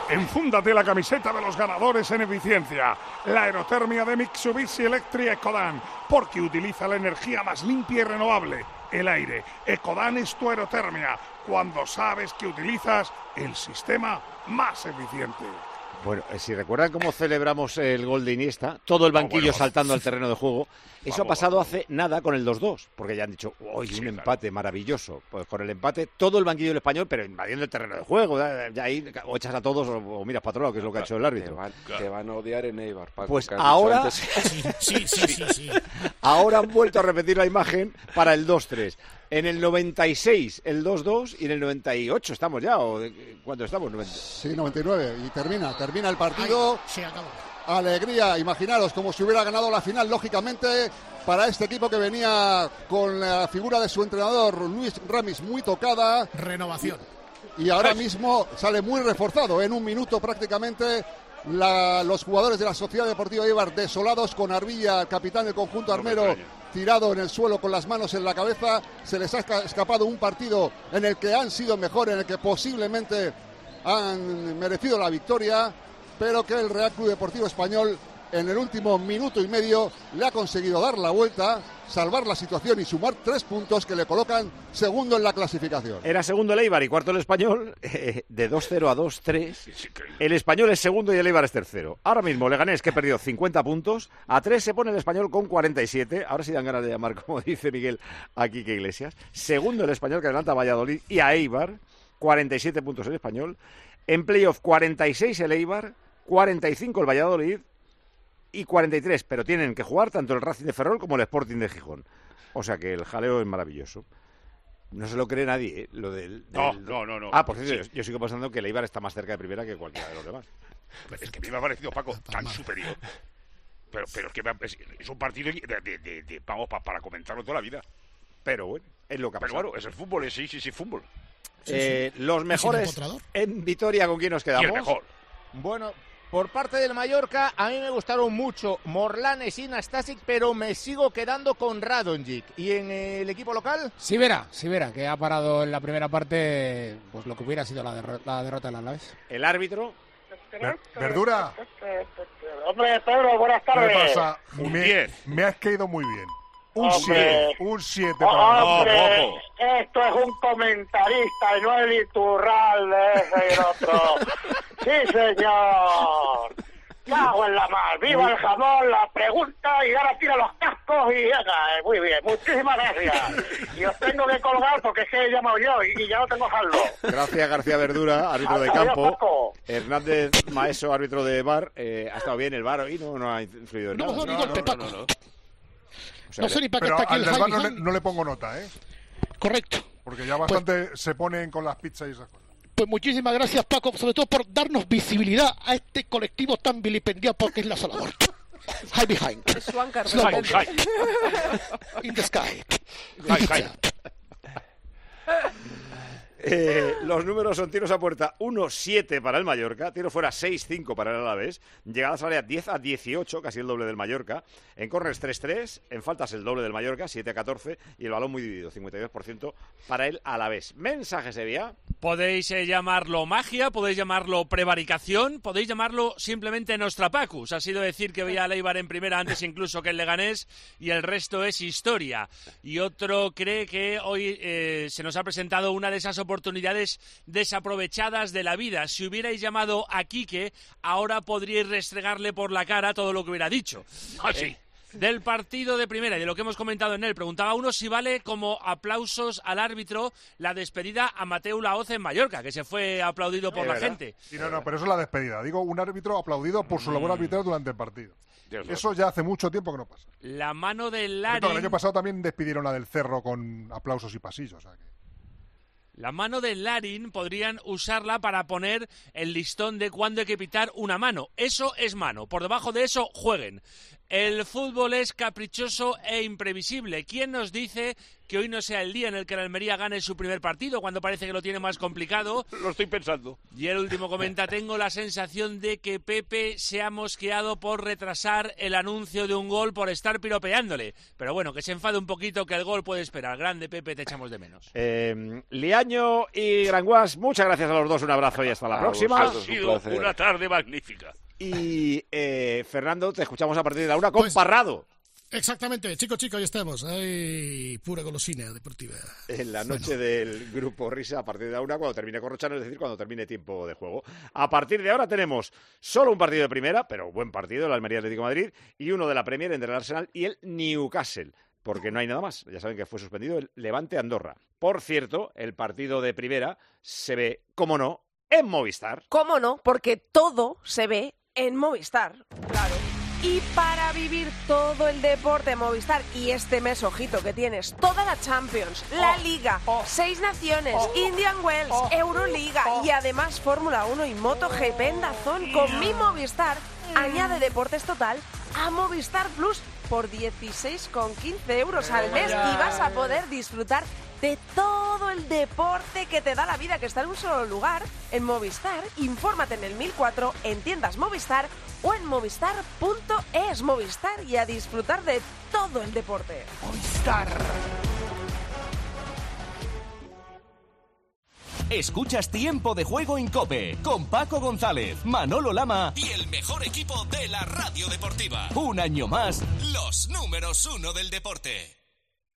Enfúndate la camiseta de los ganadores en eficiencia. La aerotermia de Mitsubishi Electric Ecodan, porque utiliza la energía más limpia y renovable, el aire. Ecodan es tu aerotermia, cuando sabes que utilizas el sistema más eficiente. Bueno, eh, si recuerdan cómo celebramos el gol de Iniesta, todo el banquillo bueno. saltando al terreno de juego, eso ha Vamos, pasado hace nada con el 2-2, porque ya han dicho, hoy un empate maravilloso. Pues con el empate, todo el banquillo del español, pero invadiendo el terreno de juego, ya, ahí o echas a todos o, o miras para otro lado, que es lo que ha hecho el Te árbitro. te van a odiar en Eibar, Paco, Pues ahora. Sí, sí, sí, sí. ahora han vuelto a repetir la imagen para el 2-3. En el 96 el 2-2 y en el 98 estamos ya, o ¿cuánto estamos? 90. Sí, 99. Y termina, termina el partido. Se acabó. Alegría, imaginaros como si hubiera ganado la final, lógicamente, para este equipo que venía con la figura de su entrenador, Luis Ramis, muy tocada. Renovación. Y ahora mismo sale muy reforzado. En un minuto prácticamente la- los jugadores de la Sociedad Deportiva Eibar desolados con Arbilla, capitán del conjunto armero, tirado en el suelo con las manos en la cabeza. Se les ha esca- escapado un partido en el que han sido mejor, en el que posiblemente han merecido la victoria, pero que el Real Club Deportivo Español en el último minuto y medio le ha conseguido dar la vuelta, salvar la situación y sumar tres puntos que le colocan segundo en la clasificación. Era segundo el Eibar y cuarto el Español, eh, de 2-0 a 2-3. El Español es segundo y el Eibar es tercero. Ahora mismo Leganés, que perdió 50 puntos, a 3 se pone el Español con 47. Ahora sí dan ganas de llamar, como dice Miguel, a Quique Iglesias. Segundo el Español, que adelanta a Valladolid y a Eibar, 47 puntos el Español. En playoff, 46 el Eibar, 45 el Valladolid y 43, pero tienen que jugar tanto el Racing de Ferrol como el Sporting de Gijón. O sea que el jaleo es maravilloso. No se lo cree nadie, ¿eh? lo del... No, del- no, no, no. Ah, por cierto, Sí. yo, yo sigo pensando que el Eibar está más cerca de primera que cualquiera de los demás. Es que a mí me ha parecido, Paco, tan superior. Pero, pero es que me ha- es, es un partido de, de- de- de- vamos, pa- para comentarlo toda la vida. Pero bueno, es lo que ha Pero pasado. claro, es el fútbol, es sí, sí, sí, fútbol. Eh, los mejores en Vitoria, ¿con quién nos quedamos? mejor? Bueno, por parte del Mallorca, a mí me gustaron mucho Morlanes y Nastasic, pero me sigo quedando con Radonjic. ¿Y en el equipo local? Sí verá, que ha parado en la primera parte pues lo que hubiera sido la, derro- la derrota del Alavés. El árbitro. ¿Verdura? Hombre, Pedro, buenas ¿Qué tardes. pasa? Me, me has caído muy bien. Un Hombre. 7. Un 7 Oh, para hombre, esto es un comentarista y no el Iturralde ese y el otro. sí, señor. Cago en la mar. Viva el jamón, la pregunta y ahora tira los cascos y venga. eh, Muy bien, muchísimas gracias. Y os tengo que colgar porque es que he llamado yo y, y ya no tengo saldo. Gracias García Verdura, árbitro de campo. Hernández Maeso, árbitro de bar. Eh, ha estado bien el bar hoy, no, no ha influido en No, nada. no, ni golpe, Paco. O sea, No sé ni para qué está aquí al el Jaime no, le, Jaime. no le pongo nota, ¿eh? Correcto. Porque ya bastante se ponen con las pizzas y esas cosas. Pues muchísimas gracias, Paco, sobre todo por darnos visibilidad a este colectivo tan vilipendiado porque es la Salador. High behind. High, motion. high. In the sky. Eh, los números son tiros a puerta 1-7 para el Mallorca, tiro fuera 6-5 para el Alavés, llegadas a área 10 a 18, casi el doble del Mallorca, en corners 3-3, en faltas el doble del Mallorca, 7 a 14, y el balón muy dividido, 52% para el Alavés. Mensaje sería... Podéis eh, llamarlo magia, podéis llamarlo prevaricación, podéis llamarlo simplemente Nostrapacus. Ha sido decir que veía a Leibar en primera antes incluso que el Leganés y el resto es historia. Y otro cree que hoy eh, se nos ha presentado una de esas oportunidades desaprovechadas de la vida. Si hubierais llamado a Quique, ahora podríais restregarle por la cara todo lo que hubiera dicho. Ah, sí. Eh, del partido de primera y de lo que hemos comentado en él. Preguntaba uno si vale como aplausos al árbitro la despedida a Mateu Laoz en Mallorca, que se fue aplaudido por Es la verdad. gente. Sí, no, no, pero eso es la despedida. Digo, un árbitro aplaudido por su Mm. labor arbitral durante el partido. Dios Eso ya hace mucho tiempo que no pasa. La mano de Cierto, Larin, El año pasado también despidieron a del Cerro con aplausos y pasillos. o sea que- la mano de Larin podrían usarla para poner el listón de cuándo hay que pitar una mano. Eso es mano. Por debajo de eso jueguen. El fútbol es caprichoso e imprevisible. ¿Quién nos dice que hoy no sea el día en el que la Almería gane su primer partido cuando parece que lo tiene más complicado? Lo estoy pensando. Y el último comenta, tengo la sensación de que Pepe se ha mosqueado por retrasar el anuncio de un gol por estar piropeándole. Pero bueno, que se enfade un poquito que el gol puede esperar. Grande Pepe, te echamos de menos. Eh, Liaño y Granguas, muchas gracias a los dos, un abrazo y hasta la A próxima. vosotros, Ha sido un una tarde magnífica. Y eh, Fernando, te escuchamos a partir de la una con Parrado. Exactamente, chicos, chicos, ya estamos. Ay, pura golosina deportiva. En la noche del grupo Risa, a partir de ahora, cuando termine Corrochano, es decir, cuando termine tiempo de juego. A partir de ahora tenemos solo un partido de primera, pero buen partido, el Almería Atlético de Madrid, y uno de la Premier entre el Arsenal y el Newcastle. Porque no hay nada más. Ya saben que fue suspendido el Levante Andorra. Por cierto, el partido de primera se ve, como no, en Movistar. ¿Cómo no? Porque todo se ve en Movistar. Claro. Y para vivir todo el deporte de Movistar y este mes, ojito, que tienes toda la Champions, la Liga, seis naciones, Indian Wells, Euroliga y además Fórmula 1 y MotoGP en Dazón con mi Movistar, añade deportes total a Movistar Plus por 16,15 euros al mes y vas a poder disfrutar de todo el deporte que te da la vida, que está en un solo lugar, en Movistar. Infórmate en el 1004, en tiendas Movistar o en movistar.es Movistar y a disfrutar de todo el deporte. Movistar. Escuchas Tiempo de Juego en Cope con Paco González, Manolo Lama y el mejor equipo de la radio deportiva. Un año más, los números uno del deporte.